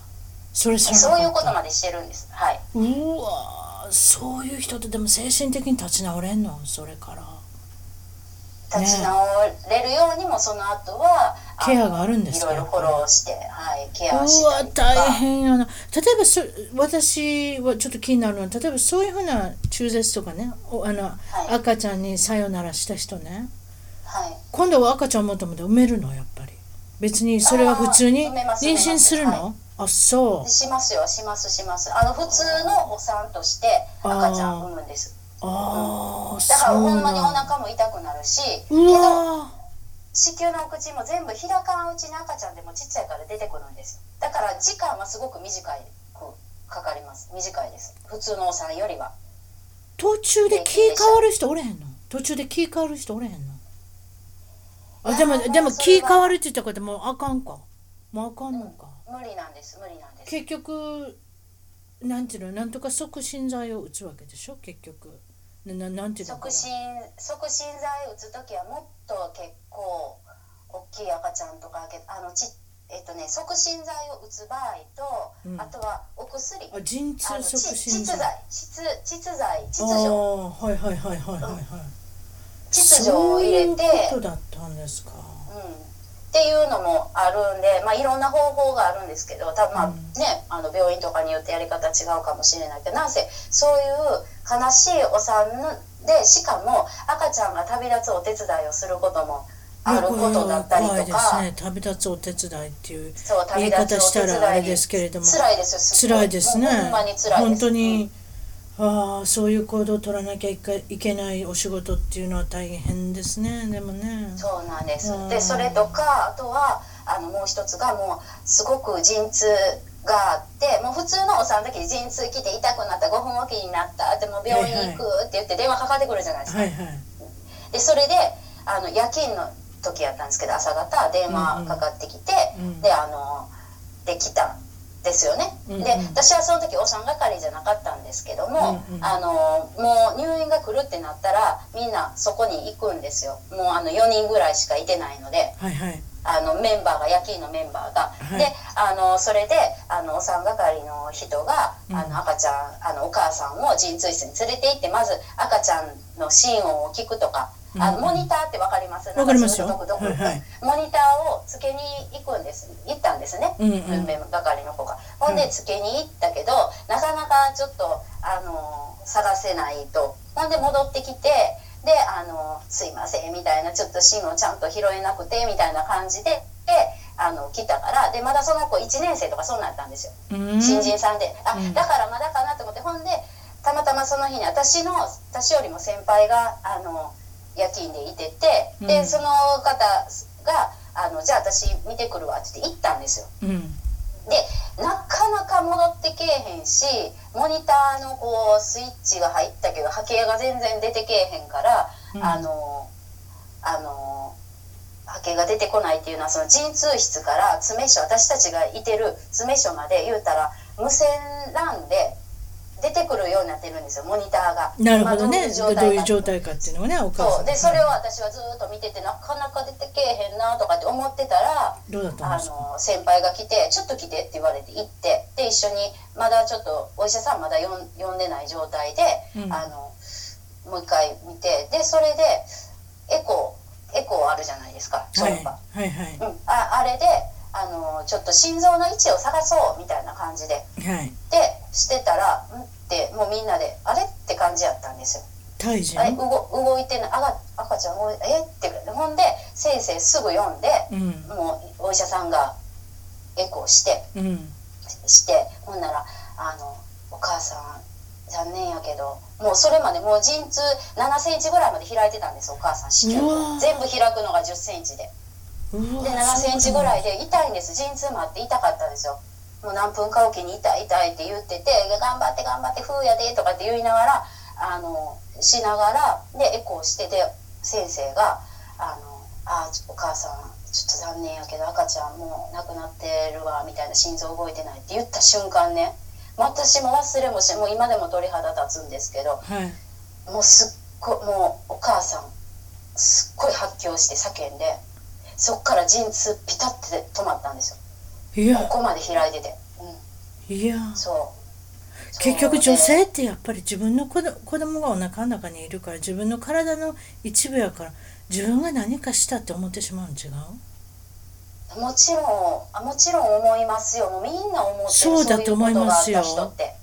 [SPEAKER 1] それ
[SPEAKER 2] そういうことまでしてるんです。はい。う
[SPEAKER 1] わそういう人ってでも精神的に立ち直れんの？それから
[SPEAKER 2] 立ち直れるようにもその後は
[SPEAKER 1] ケアがあるんですか？
[SPEAKER 2] いろいろフォローして、はい、ケ
[SPEAKER 1] う
[SPEAKER 2] アした
[SPEAKER 1] わ
[SPEAKER 2] りとか。
[SPEAKER 1] 大変やな。例えばそ私はちょっと気になるのは例えばそういうふうな中絶とかねおあの、
[SPEAKER 2] い。
[SPEAKER 1] 赤ちゃんにさよならした人ね。
[SPEAKER 2] はい。
[SPEAKER 1] 今度は赤ちゃんを求めて産めるの？やっぱり。別にそれは普通に妊娠するの、
[SPEAKER 2] は
[SPEAKER 1] あそう。
[SPEAKER 2] しますよしますします。あの普通のお産として赤ちゃんを産むんです
[SPEAKER 1] ああ
[SPEAKER 2] だからほんまにお腹も痛くなるしけ
[SPEAKER 1] う
[SPEAKER 2] ど
[SPEAKER 1] わ
[SPEAKER 2] 子宮のお口も全部開かんうちに赤ちゃんでもちっちゃいから出てくるんです。だから時間はすごく短いくかかります。短いです。普通のお産よりは。
[SPEAKER 1] 途中で気変わる人おれへんの？途中で気変わる人おれへんの？あでもでも気変わるって言ったこともうあかんか。もうあかんのか、
[SPEAKER 2] 無理なんです。無理なんです。
[SPEAKER 1] 結局なんていうの？なんとか促進剤を打つわけでしょ？結局なななんていうのか
[SPEAKER 2] 促
[SPEAKER 1] な
[SPEAKER 2] 進促進剤打つ時はもっと結構大きい赤ちゃんとかけあのちえっとね促進剤を打つ場合と、
[SPEAKER 1] うん。
[SPEAKER 2] あとはお薬。
[SPEAKER 1] あ陣痛促進剤。
[SPEAKER 2] 窒剤窒窒剤
[SPEAKER 1] あ
[SPEAKER 2] 秩序
[SPEAKER 1] あはいはいはいはいはいはい。
[SPEAKER 2] 秩序を入れて。
[SPEAKER 1] そういうことだったんですか。
[SPEAKER 2] うん、っていうのもあるんで、まあ、いろんな方法があるんですけど多分まあ、
[SPEAKER 1] うん。
[SPEAKER 2] ねあの病院とかによってやり方違うかもしれないけどなんせそういう悲しいお産でしかも赤ちゃんが旅立つお手伝いをすることもあることだったり
[SPEAKER 1] 怖いです
[SPEAKER 2] とか、
[SPEAKER 1] ね。旅立つお手伝いっていう
[SPEAKER 2] そう
[SPEAKER 1] 言い
[SPEAKER 2] 旅立
[SPEAKER 1] 方した
[SPEAKER 2] つお手伝い。
[SPEAKER 1] らあれですけれども。
[SPEAKER 2] 辛いですよ
[SPEAKER 1] い。本当に、ああそういう行動を取らなきゃいけないお仕事っていうのは大変ですね。でもね。
[SPEAKER 2] そうなんです。
[SPEAKER 1] うん。
[SPEAKER 2] でそれとかあとはあのもう一つがもうすごく陣痛があってもう普通のお産の時に陣痛来て痛くなった5分おきになったでも病院行くって言って電話かかってくるじゃないですか、
[SPEAKER 1] はいはい。
[SPEAKER 2] でそれであの夜勤の時やったんですけど朝方電話かかってきて、
[SPEAKER 1] うん。
[SPEAKER 2] であのできた。んですよね、
[SPEAKER 1] うんうん。
[SPEAKER 2] で私はその時お産係じゃなかったんですけども、
[SPEAKER 1] うんうん。
[SPEAKER 2] あのもう入院が来るってなったらみんなそこに行くんですよ。もうあの4人ぐらいしかいてないので
[SPEAKER 1] はいはい。
[SPEAKER 2] あのメンバーが夜勤のメンバーが、
[SPEAKER 1] はい。
[SPEAKER 2] であのそれであのお産係の人が、
[SPEAKER 1] うん。
[SPEAKER 2] あの赤ちゃんあのお母さんを陣痛室に連れて行ってまず赤ちゃんの心音を聞くとか、あモニターって分かります？
[SPEAKER 1] わかりますよ。はいはい。
[SPEAKER 2] モニターをつけに行くんです行ったんですね、
[SPEAKER 1] うんうん。
[SPEAKER 2] 運命係の子が。ほんでつけに行ったけど、なかなかちょっとあの探せないと。ほんで戻ってきてであの「すいません」みたいなちょっと芯をちゃんと拾えなくてみたいな感じでであの来たからでまだその子1年生とかそうなったんですよ。
[SPEAKER 1] うん。
[SPEAKER 2] 新人さんで、あ
[SPEAKER 1] うん。
[SPEAKER 2] だからまだかなと思って。ほんでたまたまその日に私の私よりも先輩があの夜勤でいてて、で
[SPEAKER 1] うん。
[SPEAKER 2] その方があの「じゃあ私見てくるわ」って言って行ったんですよ。
[SPEAKER 1] うん。
[SPEAKER 2] でなかなか戻ってけえへんしモニターのこうスイッチが入ったけど波形が全然出てけえへんから、
[SPEAKER 1] うん。
[SPEAKER 2] あのあの波形が出てこないっていうのはその陣痛室から詰所私たちがいてる詰所まで言うたら無線 LAN で出てくるようになってるんですよモニターが。
[SPEAKER 1] なるほどね。
[SPEAKER 2] まあ
[SPEAKER 1] どういう
[SPEAKER 2] か
[SPEAKER 1] 状態かっていうのをねお母さ
[SPEAKER 2] そう。んでそれを私はずっと見ててなかなか出てけえへんなとかって思ってたら
[SPEAKER 1] どうだったん
[SPEAKER 2] あの先輩が来て「ちょっと来て」って言われて行ってで一緒にまだちょっとお医者さんまだ呼んでない状態で、
[SPEAKER 1] うん。
[SPEAKER 2] あのもう一回見てでそれでエコーエコーあるじゃないですか超
[SPEAKER 1] はい。
[SPEAKER 2] 音波、
[SPEAKER 1] はいはい。
[SPEAKER 2] うん、ああれであのちょっと心臓の位置を探そうみたいな感じで。
[SPEAKER 1] はい。
[SPEAKER 2] でしてたら「ん?」ってもうみんなで「あれ?」って感じやったんですよ。
[SPEAKER 1] 胎児
[SPEAKER 2] あれ動動いてない赤赤ちゃん動いえってほんで先生すぐ読んで、
[SPEAKER 1] うん。
[SPEAKER 2] もうお医者さんがエコーして
[SPEAKER 1] うん。
[SPEAKER 2] してほんならあの「お母さん残念やけどもうそれまでもう陣痛7センチぐらいまで開いてたんですお母さん子宮。全部開くのが10センチで。で7センチぐらいで痛いんです。陣痛もあって痛かったんですよもう何分かおきに痛い痛いって言ってて「頑張って頑張って風やで」とかって言いながらあのしながらでエコーしてで先生が「あのあお母さんちょっと残念やけど赤ちゃんもう亡くなってるわみたいな心臓動いてないって言った瞬間ね私も忘れもしもう今でも鳥肌立つんですけど
[SPEAKER 1] はい。
[SPEAKER 2] もうすっごいもうお母さんすっごい発狂して叫んでそっから陣痛ピタッて止まったんですよ
[SPEAKER 1] いや。
[SPEAKER 2] ここまで開いてて、う
[SPEAKER 1] いや。
[SPEAKER 2] ん、そう。
[SPEAKER 1] 結局女性ってやっぱり自分の子供がお腹の中にいるから自分の体の一部やから自分が何かしたって思ってしまうん違う？
[SPEAKER 2] もちろんあもちろん思いますよ。もうみんな思ってる。
[SPEAKER 1] そうだと思いますよ。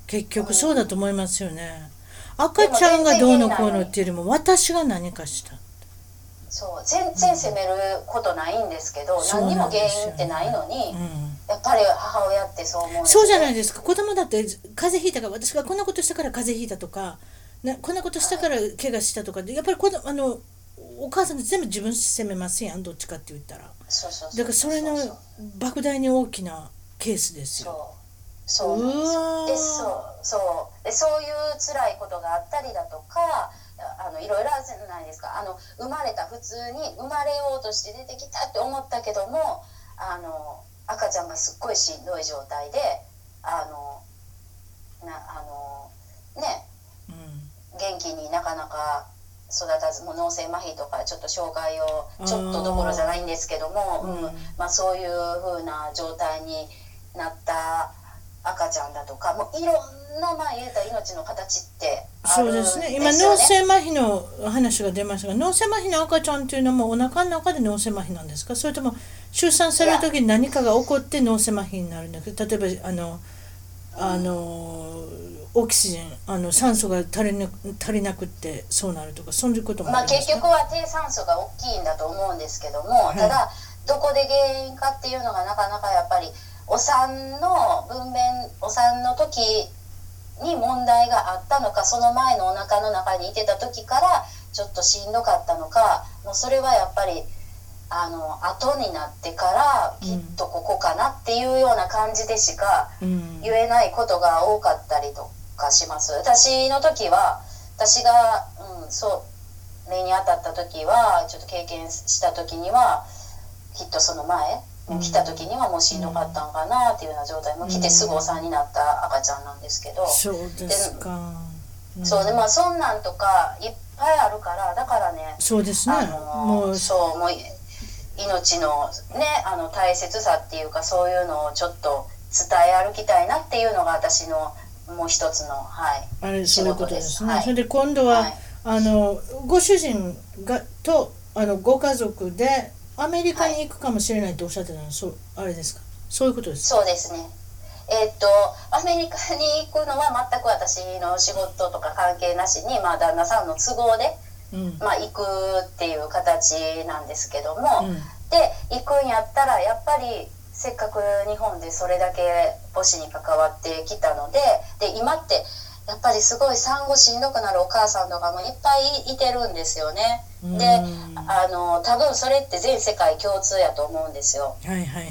[SPEAKER 1] 結局そうだと思いますよね、赤ちゃんがどうのこうのっていうよりも私が何かした。
[SPEAKER 2] そう。全然責めることないんですけど、何にも原因ってないのに、
[SPEAKER 1] うん
[SPEAKER 2] やっぱり母親ってそう思うんです
[SPEAKER 1] そうじゃない
[SPEAKER 2] い
[SPEAKER 1] ですか。子供だって風邪ひいたから私がこんなことしたから風邪ひいたとかなこんなことしたから怪我したとかでやっぱり子供あのお母さん全部自分責めますやんどっちかって言ったら。
[SPEAKER 2] そうそうそう
[SPEAKER 1] だからそれの
[SPEAKER 2] そうそう
[SPEAKER 1] 莫大に大きなケースですよ。
[SPEAKER 2] そう。そうそうそう。でそういう辛いことがあったりだとかあのいろいろあるじゃないですか。あの生まれた普通に生まれようとして出てきたって思ったけどもあの赤ちゃんがすっごいしんどい状態であのなあのね。
[SPEAKER 1] うん。
[SPEAKER 2] 元気になかなか育たずもう脳性麻痺とかちょっと障害をちょっとどころじゃないんですけども、
[SPEAKER 1] うん。
[SPEAKER 2] うん。まあ、そういう風な状態になった赤ちゃんだとかもういろんなまあ言うたら命の形ってあ
[SPEAKER 1] そう
[SPEAKER 2] るん
[SPEAKER 1] ですね。今。脳性麻痺の話が出ましたが脳性麻痺の赤ちゃんっていうのもお腹の中で脳性麻痺なんですか？それとも出産される時に何かが起こって脳性麻痺になるんだけど例えばあのあのオキシジンあの酸素が足りな足りなくってそうなるとかそういうことも
[SPEAKER 2] まあ、
[SPEAKER 1] ます
[SPEAKER 2] 結局は低酸素が大きいんだと思うんですけども、
[SPEAKER 1] い。
[SPEAKER 2] ただどこで原因かっていうのがなかなかやっぱりお産の分娩お産の時に問題があったのかその前のお腹の中にいてた時からちょっとしんどかったのかもうそれはやっぱりあの後になってからきっとここかなっていうような感じでしか
[SPEAKER 1] うん。
[SPEAKER 2] 言えないことが多かったりとかします。私の時は私が、うん、そう例に当たった時はちょっと経験した時にはきっとその前、
[SPEAKER 1] うん。
[SPEAKER 2] 来た時にはもうしんどかったんかなっていうような状態もう来てすぐお産になった赤ちゃんなんですけど、
[SPEAKER 1] そうですか、ん。
[SPEAKER 2] そうでまあそんなんとかいっぱいあるからだからね
[SPEAKER 1] そうですね。
[SPEAKER 2] あの
[SPEAKER 1] もう
[SPEAKER 2] そうもうい命のねあの大切さっていうかそういうのをちょっと伝え歩きたいなっていうのが私のもう一つのはい
[SPEAKER 1] あれそういうことですね、
[SPEAKER 2] はい。
[SPEAKER 1] それで今度は、
[SPEAKER 2] はい。
[SPEAKER 1] あのご主人がとあのご家族でアメリカに行くかもしれないとおっしゃってたのはそうあれですか？そういうことですか？
[SPEAKER 2] そうですね。えーっとアメリカに行くのは全く私の仕事とか関係なしに、まあ、旦那さんの都合で、
[SPEAKER 1] うん
[SPEAKER 2] まあ、行くっていう形なんですけども、
[SPEAKER 1] うん。
[SPEAKER 2] で行くんやったらやっぱりせっかく日本でそれだけ母子に関わってきたのでで今ってやっぱりすごい産後しんどくなるお母さんとかもいっぱいいてるんですよね。
[SPEAKER 1] うん。
[SPEAKER 2] であの多分それって全世界共通やと思うんですよ。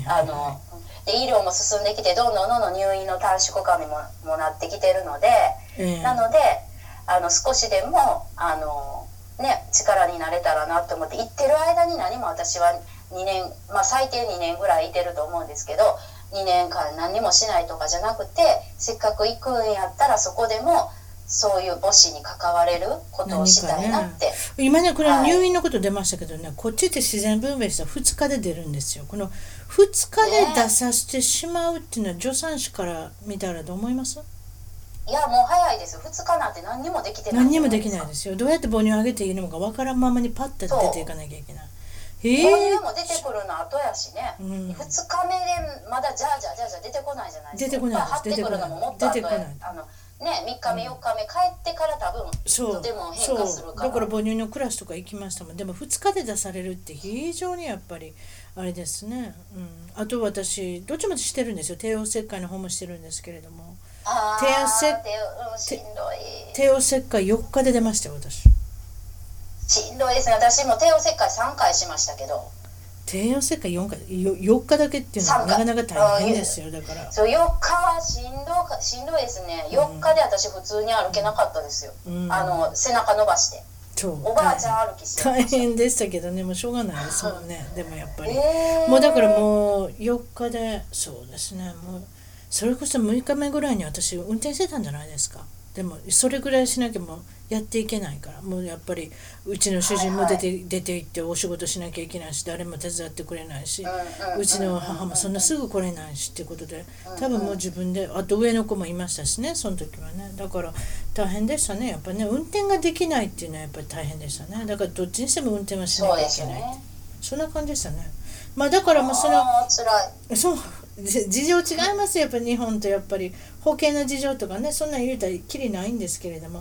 [SPEAKER 2] あので医療も進んできてどんどんどんどん入院の短縮化にももなってきてるので、
[SPEAKER 1] ええ。
[SPEAKER 2] なのであの少しでもあの、ね、力になれたらなと思って行ってる間に何も私は2年、まあ、最低2年ぐらいいてると思うんですけど2年間何もしないとかじゃなくてせっかく行くんやったらそこでもそういう母子に関われることをしたいなって。
[SPEAKER 1] 今ねこれ
[SPEAKER 2] はい。
[SPEAKER 1] 入院のこと出ましたけどね、こっちって自然分娩したら2日で出るんですよ。この2日で出させてしまうっていうのは助産師から見たらどう思います？
[SPEAKER 2] いやもう早いです。2日なんて何にもできてない。
[SPEAKER 1] 何にもできないですすよ。どうやって母乳をあげていいのかわからんままにパッて出ていかなきゃいけない。へ
[SPEAKER 2] 母
[SPEAKER 1] え
[SPEAKER 2] 乳も出てくるの後やしね、
[SPEAKER 1] うん。
[SPEAKER 2] 2日目でまだじゃあじゃあじゃあじゃあ出てこないじゃないですか。
[SPEAKER 1] 出てこないです。
[SPEAKER 2] 張ってくるのももっと後やあのね3日目4日目帰ってから多分
[SPEAKER 1] そう。
[SPEAKER 2] とても変化するから。
[SPEAKER 1] だから母乳のクラスとか行きましたもん。でも2日で出されるって非常にやっぱりあれですね、うん、あと私どっちもしてるんですよ。帝王切開の方もしてるんですけれども
[SPEAKER 2] あ
[SPEAKER 1] 手汗
[SPEAKER 2] ー手うん
[SPEAKER 1] 帝王切開4日で出ましたよ私。
[SPEAKER 2] しんどいですね。私も帝王切開3回しましたけど。
[SPEAKER 1] 帝王切開4回。よ4日だけっていうのはなかなか大変ですよだから。
[SPEAKER 2] そう4日はしんどかしんどいですね。4日で私普通に歩けなかったですよ、
[SPEAKER 1] うん。
[SPEAKER 2] あの背中伸ばして。
[SPEAKER 1] そう。
[SPEAKER 2] おばあちゃん歩きして。ま
[SPEAKER 1] 大変でしたけどねもうしょうがないですもんね。でもやっぱり、
[SPEAKER 2] えー。
[SPEAKER 1] もうだからもう4日でそうですね。もうそれこそ6日目ぐらいに私運転してたんじゃないですか。でもそれぐらいしなきゃもうやっていけないから。もうやっぱりうちの主人も出て,、出て行ってお仕事しなきゃいけないし誰も手伝ってくれないし、
[SPEAKER 2] う
[SPEAKER 1] ちの母もそんなすぐ来れないしっていうことで多分もう自分であと上の子もいましたしねその時はね。だから大変でしたね。やっぱね運転ができないっていうのはやっぱり大変でしたね。だからどっちにしても運転はしなきゃいけない
[SPEAKER 2] ですよね。
[SPEAKER 1] そんな感じでしたね。まあだからもうその
[SPEAKER 2] あー辛い。
[SPEAKER 1] そう。じ事情違いますよやっぱり日本とやっぱり。保険の事情とかねそんなん言うたらきりないんですけれども。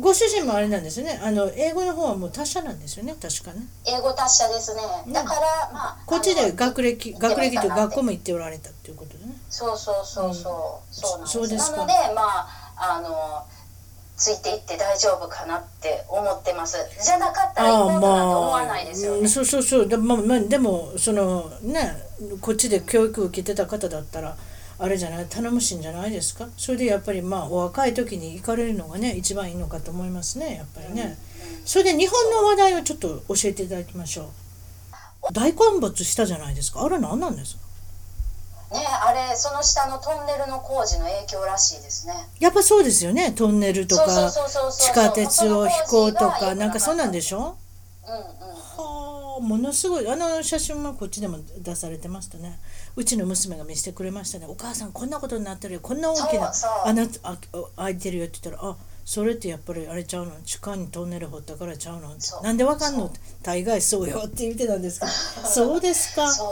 [SPEAKER 1] ご主人もあれなんですよね。あの英語の方はもう達者なんですよね確かね。
[SPEAKER 2] 英語達者ですね。だからまあ
[SPEAKER 1] こっちで学歴学歴と学校も行っておられたっていうことでね。
[SPEAKER 2] そうそうそうそう、そうなんです。なのでまああのついていって大丈夫かなって思ってます。じゃなかったら行こうかなと思わないですよね、
[SPEAKER 1] うんそうそうそう。で,、まあまあ、でもそのねこっちで教育受けてた方だったらあれじゃない？頼もしいんじゃないですか？それでやっぱりまあお若い時に行かれるのがね一番いいのかと思いますねやっぱりね、それで日本の話題をちょっと教えていただきましょう。大陥没したじゃないですか。あれ何なんですか？
[SPEAKER 2] ねあれその下のトンネルの工事の影響らしいですね。
[SPEAKER 1] やっぱそうですよね。トンネルとか地下鉄を飛行と
[SPEAKER 2] か
[SPEAKER 1] なんかそんなんでしょ？
[SPEAKER 2] うんうん。
[SPEAKER 1] はあものすごい。あの写真もこっちでも出されてましたね。うちの娘が見せてくれましたね。お母さんこんなことになってるよ。こんな大きな穴あ開いてるよって言ったらあそれってやっぱりあれちゃうの？地下にトンネル掘ったからちゃうの？なんでわかんの？大概そうよって言ってたんですけど。そうですか。
[SPEAKER 2] そ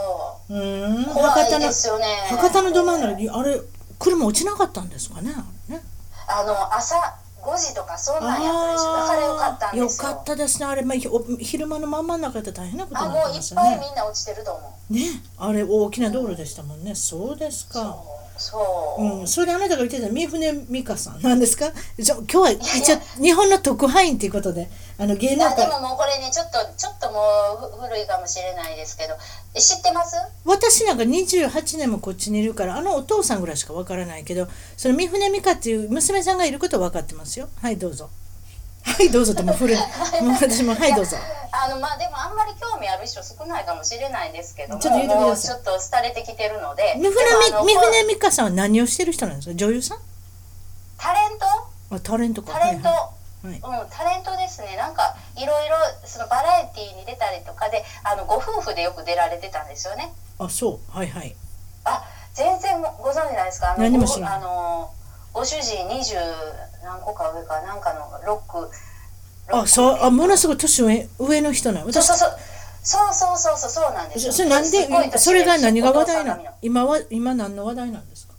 [SPEAKER 2] う。
[SPEAKER 1] ーん。
[SPEAKER 2] 怖い
[SPEAKER 1] 博多の
[SPEAKER 2] ですよね。
[SPEAKER 1] 博多のど真ん中にあれ車落ちなかったんですかね？ね。
[SPEAKER 2] あの朝5時とかそんなんやったでしょだからよかったんですよ。
[SPEAKER 1] よかったですね。あれ、まあ、昼間のまんまの中で大変なことにな
[SPEAKER 2] あもういっ
[SPEAKER 1] ってましたね
[SPEAKER 2] ぱいみんな落ちてると思う。
[SPEAKER 1] ね。あれ大きな道路でしたもんね、そうですか
[SPEAKER 2] そう、
[SPEAKER 1] うん、それであなたが言ってた三船美香さん。なんですか？じゃ今日は一応日本の特派員ということであの芸
[SPEAKER 2] い
[SPEAKER 1] 能界。
[SPEAKER 2] やでももうこれねちょっとちょっともうふ古いかもしれないですけど。え知ってます？
[SPEAKER 1] 私なんか28年もこっちにいるからあのお父さんぐらいしかわからないけどその三船美香っていう娘さんがいることは分かってますよ。はいどうぞはいどうぞってもう古いもう私もはいどうぞ。
[SPEAKER 2] あのまあでもあんまり興味ある人少ないかもしれないですけども
[SPEAKER 1] ちょっと
[SPEAKER 2] もうちょっと廃れてきてるので
[SPEAKER 1] 三船美香さんは何をしてる人なんですか？女優さん？
[SPEAKER 2] タレント？
[SPEAKER 1] あタレントか。
[SPEAKER 2] タレント、
[SPEAKER 1] はいはい。
[SPEAKER 2] うん、タレントですね。なんかいろいろそのバラエティーに出たりとかであのご夫婦でよく出られてたんですよね。
[SPEAKER 1] あそう。はいはい。
[SPEAKER 2] あ全然もご存知ないですか？あのご
[SPEAKER 1] 何も知らない。
[SPEAKER 2] あのご主人二十何個か上かなんかのロック。
[SPEAKER 1] あそうあものすごい年上上の人なの？私
[SPEAKER 2] そう。そうそうそうそうそうなんです。よ
[SPEAKER 1] それなんでそれが何が話題なの？今は今何の話題なんですか？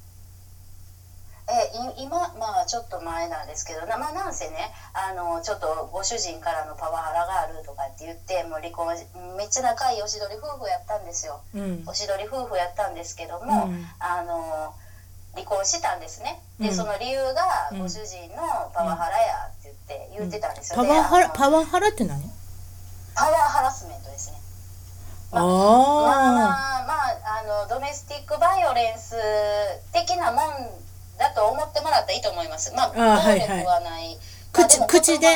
[SPEAKER 2] え今まあちょっと前なんですけど,、まあ、なんせねあのちょっとご主人からのパワハラがあるとかって言ってもう離婚めっちゃ仲いいおしどり夫婦やったんですよ、
[SPEAKER 1] うん、
[SPEAKER 2] おしどり夫婦やったんですけども、
[SPEAKER 1] うん、
[SPEAKER 2] あの離婚したんですね。で、
[SPEAKER 1] うん。
[SPEAKER 2] その理由が
[SPEAKER 1] うん。
[SPEAKER 2] ご主人のパワハラやって言って言ってたんですよ、
[SPEAKER 1] パワハラパワハラって何？
[SPEAKER 2] パワーハラスメントですね。まあ
[SPEAKER 1] あ
[SPEAKER 2] まあまああのドメスティックバイオレンス的なもんだと思ってもらったらいいと思います。まあ暴
[SPEAKER 1] あはいはい。
[SPEAKER 2] 力はない、
[SPEAKER 1] 口口で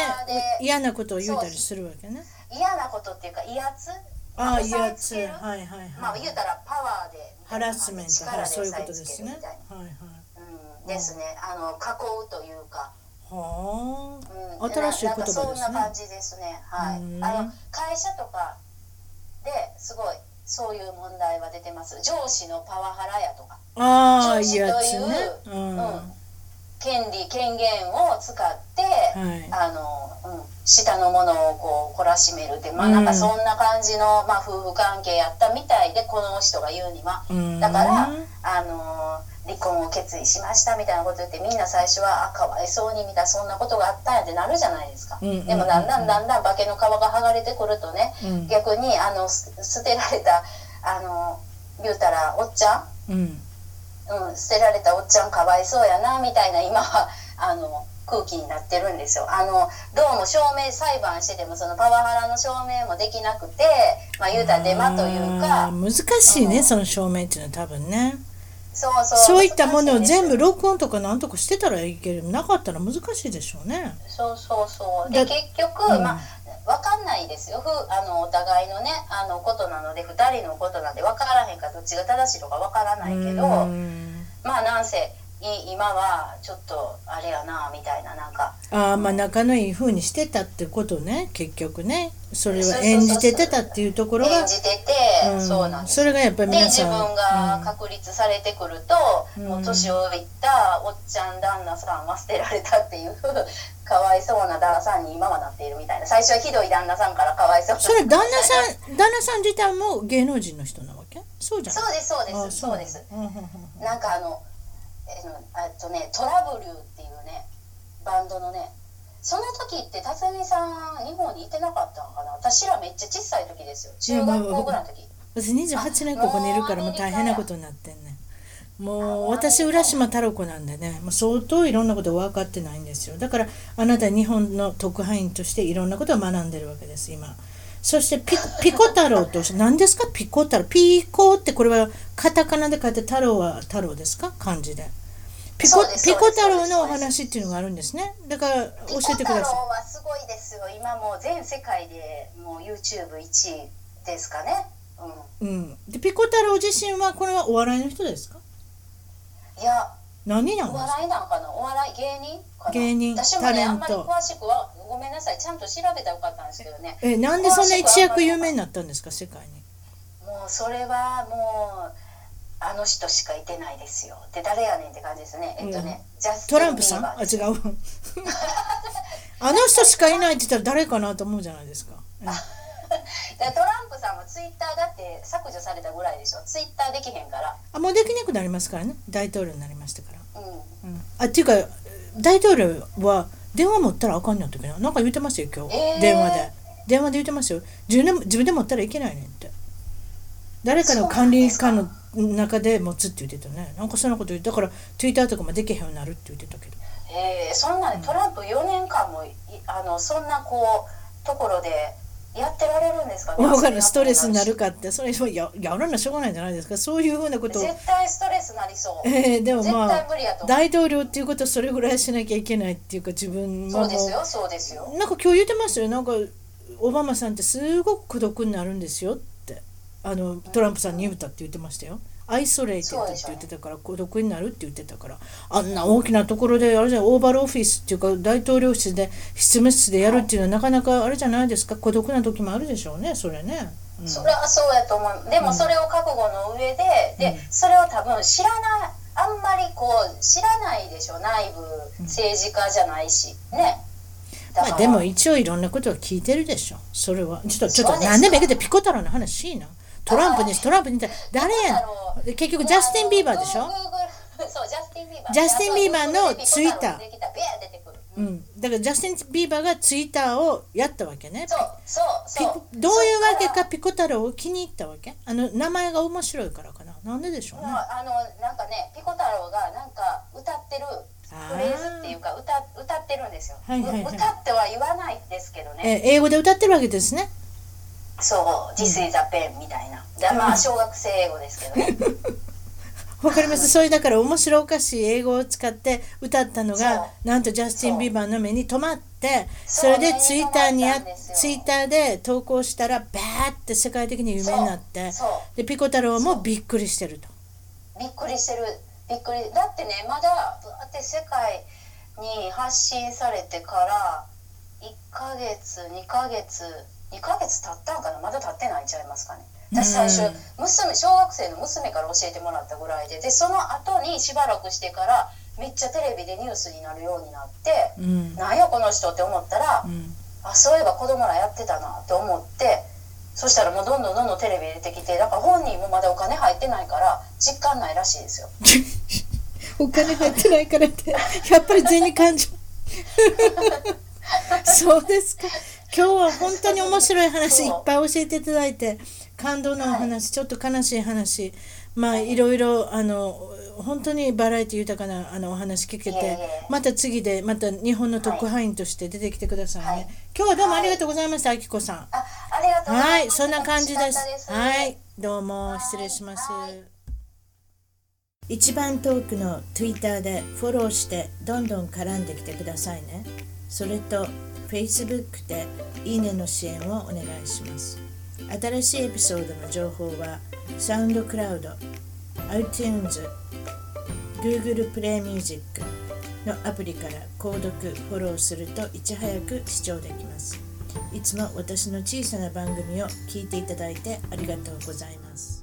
[SPEAKER 1] 嫌なことを言うたりするわけね。
[SPEAKER 2] 嫌なことっていうか威圧
[SPEAKER 1] ああ威圧はいはいはい。
[SPEAKER 2] まあ言うたらパワーで
[SPEAKER 1] ハラスメント
[SPEAKER 2] 力で
[SPEAKER 1] はいそういうことですね。はいはい。
[SPEAKER 2] うん、ですね。あの囲うというか、
[SPEAKER 1] はあ
[SPEAKER 2] うん、
[SPEAKER 1] 新しい言葉ですね。
[SPEAKER 2] ななんかそんな感じですね。はい。
[SPEAKER 1] うん。
[SPEAKER 2] あの会社とかですごいそういう問題は出てます。上司のパワハラやとか。
[SPEAKER 1] ああ
[SPEAKER 2] 上司
[SPEAKER 1] 威圧
[SPEAKER 2] という
[SPEAKER 1] ね。うん。
[SPEAKER 2] うん。
[SPEAKER 1] は
[SPEAKER 2] 権利権限を使って、
[SPEAKER 1] い。
[SPEAKER 2] あの、うん、下の者をこう懲らしめるってまあ
[SPEAKER 1] うん。
[SPEAKER 2] なんかそんな感じの、まあ、夫婦関係やったみたいでこの人が言うには。
[SPEAKER 1] うん。
[SPEAKER 2] だからあの離婚を決意しましたみたいなこと言ってみんな最初はあかわいそうにみたいなそんなことがあったんやってなるじゃないですか、
[SPEAKER 1] うんうんうん。うん
[SPEAKER 2] でもだんだんだんだん化けの皮が剥がれてくるとね、
[SPEAKER 1] うん。
[SPEAKER 2] 逆にあのす捨てられたあの言うたらおっちゃん
[SPEAKER 1] うん
[SPEAKER 2] うん、捨てられたおっちゃんかわいそうやなみたいな今はあの空気になってるんですよ。あのどうも証明裁判しててもそのパワハラの証明もできなくてまあ言うたらデマという
[SPEAKER 1] あ
[SPEAKER 2] か
[SPEAKER 1] ー難しいね、
[SPEAKER 2] うん。
[SPEAKER 1] その証明っていうのは多分ね。
[SPEAKER 2] そうそう。
[SPEAKER 1] そういったものを全部録音とかなんとかしてたらいいけどなかったら難しいでしょうね。
[SPEAKER 2] そうそうそう。
[SPEAKER 1] だ
[SPEAKER 2] で結局、
[SPEAKER 1] うん。
[SPEAKER 2] まあ分かんないですよ。ふあのお互いのねあのことなので2人のことなんで分からへんからどっちが正しいのか分からないけど
[SPEAKER 1] うん。
[SPEAKER 2] まあなんせい今はちょっとあれやなみたいななんか。
[SPEAKER 1] ああまあ仲のいい風にしてたってことね結局ね。それは演じててたっていうところが
[SPEAKER 2] 演じてて、
[SPEAKER 1] うん。
[SPEAKER 2] そうなんです。
[SPEAKER 1] それがやっぱり
[SPEAKER 2] で自
[SPEAKER 1] 皆さん。
[SPEAKER 2] 分が確立されてくると、
[SPEAKER 1] うん。
[SPEAKER 2] もう年老いたおっちゃん旦那さんは捨てられたっていうかわいそうな旦那さんに今はなっているみたいな。最初はひどい旦那さんからかわいそう。な
[SPEAKER 1] それ旦那さん旦那さん自体も芸能人の人なわけ？そうじゃん。
[SPEAKER 2] そうですそうで
[SPEAKER 1] あ
[SPEAKER 2] すそうです。
[SPEAKER 1] なん
[SPEAKER 2] かあのえのあとねトラブルっていうねバンドのねその時って辰巳さん日本にいてなかったのかな？私らめっちゃ小さい時ですよ。中学校ぐらいの時。
[SPEAKER 1] 私28年ここにいるからもう大変なことになってんねもう私浦島太郎子なんでねもう相当いろんなこと分かってないんですよ。だからあなた日本の特派員としていろんなことを学んでるわけです今。そしてピピコ太郎と何ですか？ピコ太郎。ピーコってこれはカタカナで書いて太郎は太郎ですか？漢字で。ピコピコ太郎のお話っていうのがあるんですね。だから教
[SPEAKER 2] ピコ
[SPEAKER 1] えてください。
[SPEAKER 2] 太郎はすごいですよ。今もう全世界でもう YouTube1 位ですかね。う
[SPEAKER 1] うん、でピコ太郎自身はこれはお笑いの人ですか？
[SPEAKER 2] んいやお
[SPEAKER 1] 何なんですか？
[SPEAKER 2] 笑いなんかな？お笑い芸人かな？
[SPEAKER 1] 芸人
[SPEAKER 2] 私もね
[SPEAKER 1] タレント。
[SPEAKER 2] あんまり詳しくはごめんなさい。ちゃんと調べたらよかったんですけどね。
[SPEAKER 1] えなんでそんな一躍有名になったんですか？世界に。
[SPEAKER 2] もうそれはもうあの人しかいてないですよ。で誰やねんって感じですね。えっとね、ジャステ
[SPEAKER 1] トランプさ
[SPEAKER 2] ーバーです
[SPEAKER 1] あ違う。あの人しかいないって言ったら誰かなと思うじゃないですか。
[SPEAKER 2] で トランプさんもツイッターだって削除されたぐらいでしょ。ツイッターできへんから。
[SPEAKER 1] あもうできなくなりますからね。大統領になりましたから、
[SPEAKER 2] うん。
[SPEAKER 1] うん、あっていうか大統領は電話持ったらあかんのやったっけななんか言ってますよ今日、
[SPEAKER 2] えー。
[SPEAKER 1] 電話で。電話で言ってますよ。自分で自分で持ったらいけないねんって。誰かの管理官の中で持つって言ってたね。なんかそんなこと言ってだから Twitter とかもできへんようになるって言ってたけど。
[SPEAKER 2] えーそんなねトランプ4年間もいあのそんなこうところでやってられるんですかね？
[SPEAKER 1] わかる。ストレスになるかって。それややらなしょうがないんじゃないですか？そういうふうなこと。を
[SPEAKER 2] 絶対ストレスなりそう。
[SPEAKER 1] えーでもまあ大統領っていうことはそれぐらいしなきゃいけないっていうか自分も
[SPEAKER 2] そうですよそうですよ。
[SPEAKER 1] なんか今日言ってますよ。なんかオバマさんってすごく孤独になるんですよって。あのトランプさんに言うたって言ってましたよ isolated って言ってたから孤独になるって言ってたからあんな大きなところであれじゃんオーバルオフィスっていうか大統領室で執務室でやるっていうのはなかなかあれじゃないですか？孤独な時もあるでしょうねそれね。うん。
[SPEAKER 2] それはそうやと思う。でもそれを覚悟の上で、でそれを多分知らないあんまりこう知らないでしょ内部政治家じゃないし。ね。だから。
[SPEAKER 1] まあでも一応いろんなことは聞いてるでしょ。それは。ちょっとちょっと何でもいいけどピコ太郎の話しいなトランプにしトランプに誰やん？結局ジャスティン・ビーバーでしょ？
[SPEAKER 2] ジャスティン・ビーバー
[SPEAKER 1] のツイッター。う、ん。だからジャスティン・ビーバーがツイッターをやったわけね。
[SPEAKER 2] そうそう
[SPEAKER 1] ピ
[SPEAKER 2] そう。
[SPEAKER 1] どういうわけ？かピコ太郎を気に入ったわけ？あの名前が面白いからかな。なんででしょうね。
[SPEAKER 2] まああのなんかねピコ太郎がなんか歌ってるフレーズっていうか歌歌ってるんですよ、
[SPEAKER 1] はいはいはい。う
[SPEAKER 2] 歌っては言わないですけどね、
[SPEAKER 1] え英語で歌ってるわけですね
[SPEAKER 2] そう「This is a pen」みたいな。でまあ小学生英語ですけどね。
[SPEAKER 1] わかります。それだから面白おかしい英語を使って歌ったの
[SPEAKER 2] そ
[SPEAKER 1] がなんとジャスティン・ビーバーの目に留まってそれでツイッターにやツイッターで投稿したらバーって世界的に有名になってでピコ太郎もびっくりしてると。
[SPEAKER 2] びっくりしてる。びっくり。だってねまだぶわって世界に発信されてから1ヶ月2ヶ月2ヶ月経ったんかな？まだ経ってないんちゃいますかね。私最初
[SPEAKER 1] うん
[SPEAKER 2] 娘小学生の娘から教えてもらったぐらいででその後にしばらくしてからめっちゃテレビでニュースになるようになって、
[SPEAKER 1] うん。
[SPEAKER 2] なんやこの人って思ったら、
[SPEAKER 1] うん。
[SPEAKER 2] あそういえば子供らやってたなって思ってそしたらもうどんどんどんどんテレビ出てきてだから本人もまだお金入ってないから実感ないらしいですよ。
[SPEAKER 1] お金入ってないからってやっぱり銭感情。そうですか今日は本当に面白い話いっぱい教えていただいて感動のお話、ちょっと悲しい話まあい。ろいろあの本当にバラエティ豊かなあのお話聞けてまた次でまた日本の特派員として出てきてくださいね、
[SPEAKER 2] はい。
[SPEAKER 1] 今日はどうもありがとうございましたあきこさん。
[SPEAKER 2] あありがとうございます
[SPEAKER 1] はいそんな感じ
[SPEAKER 2] です。
[SPEAKER 1] はい。どうも失礼します。
[SPEAKER 2] はい。
[SPEAKER 1] 一番遠くの Twitter でフォローしてどんどん絡んできてくださいね。それと Facebook でいいねの支援をお願いします。新しいエピソードの情報は SoundCloud、iTunes、Google Play Music のアプリから購読、フォローするといち早く視聴できます。いつも私の小さな番組を聞いていただいてありがとうございます。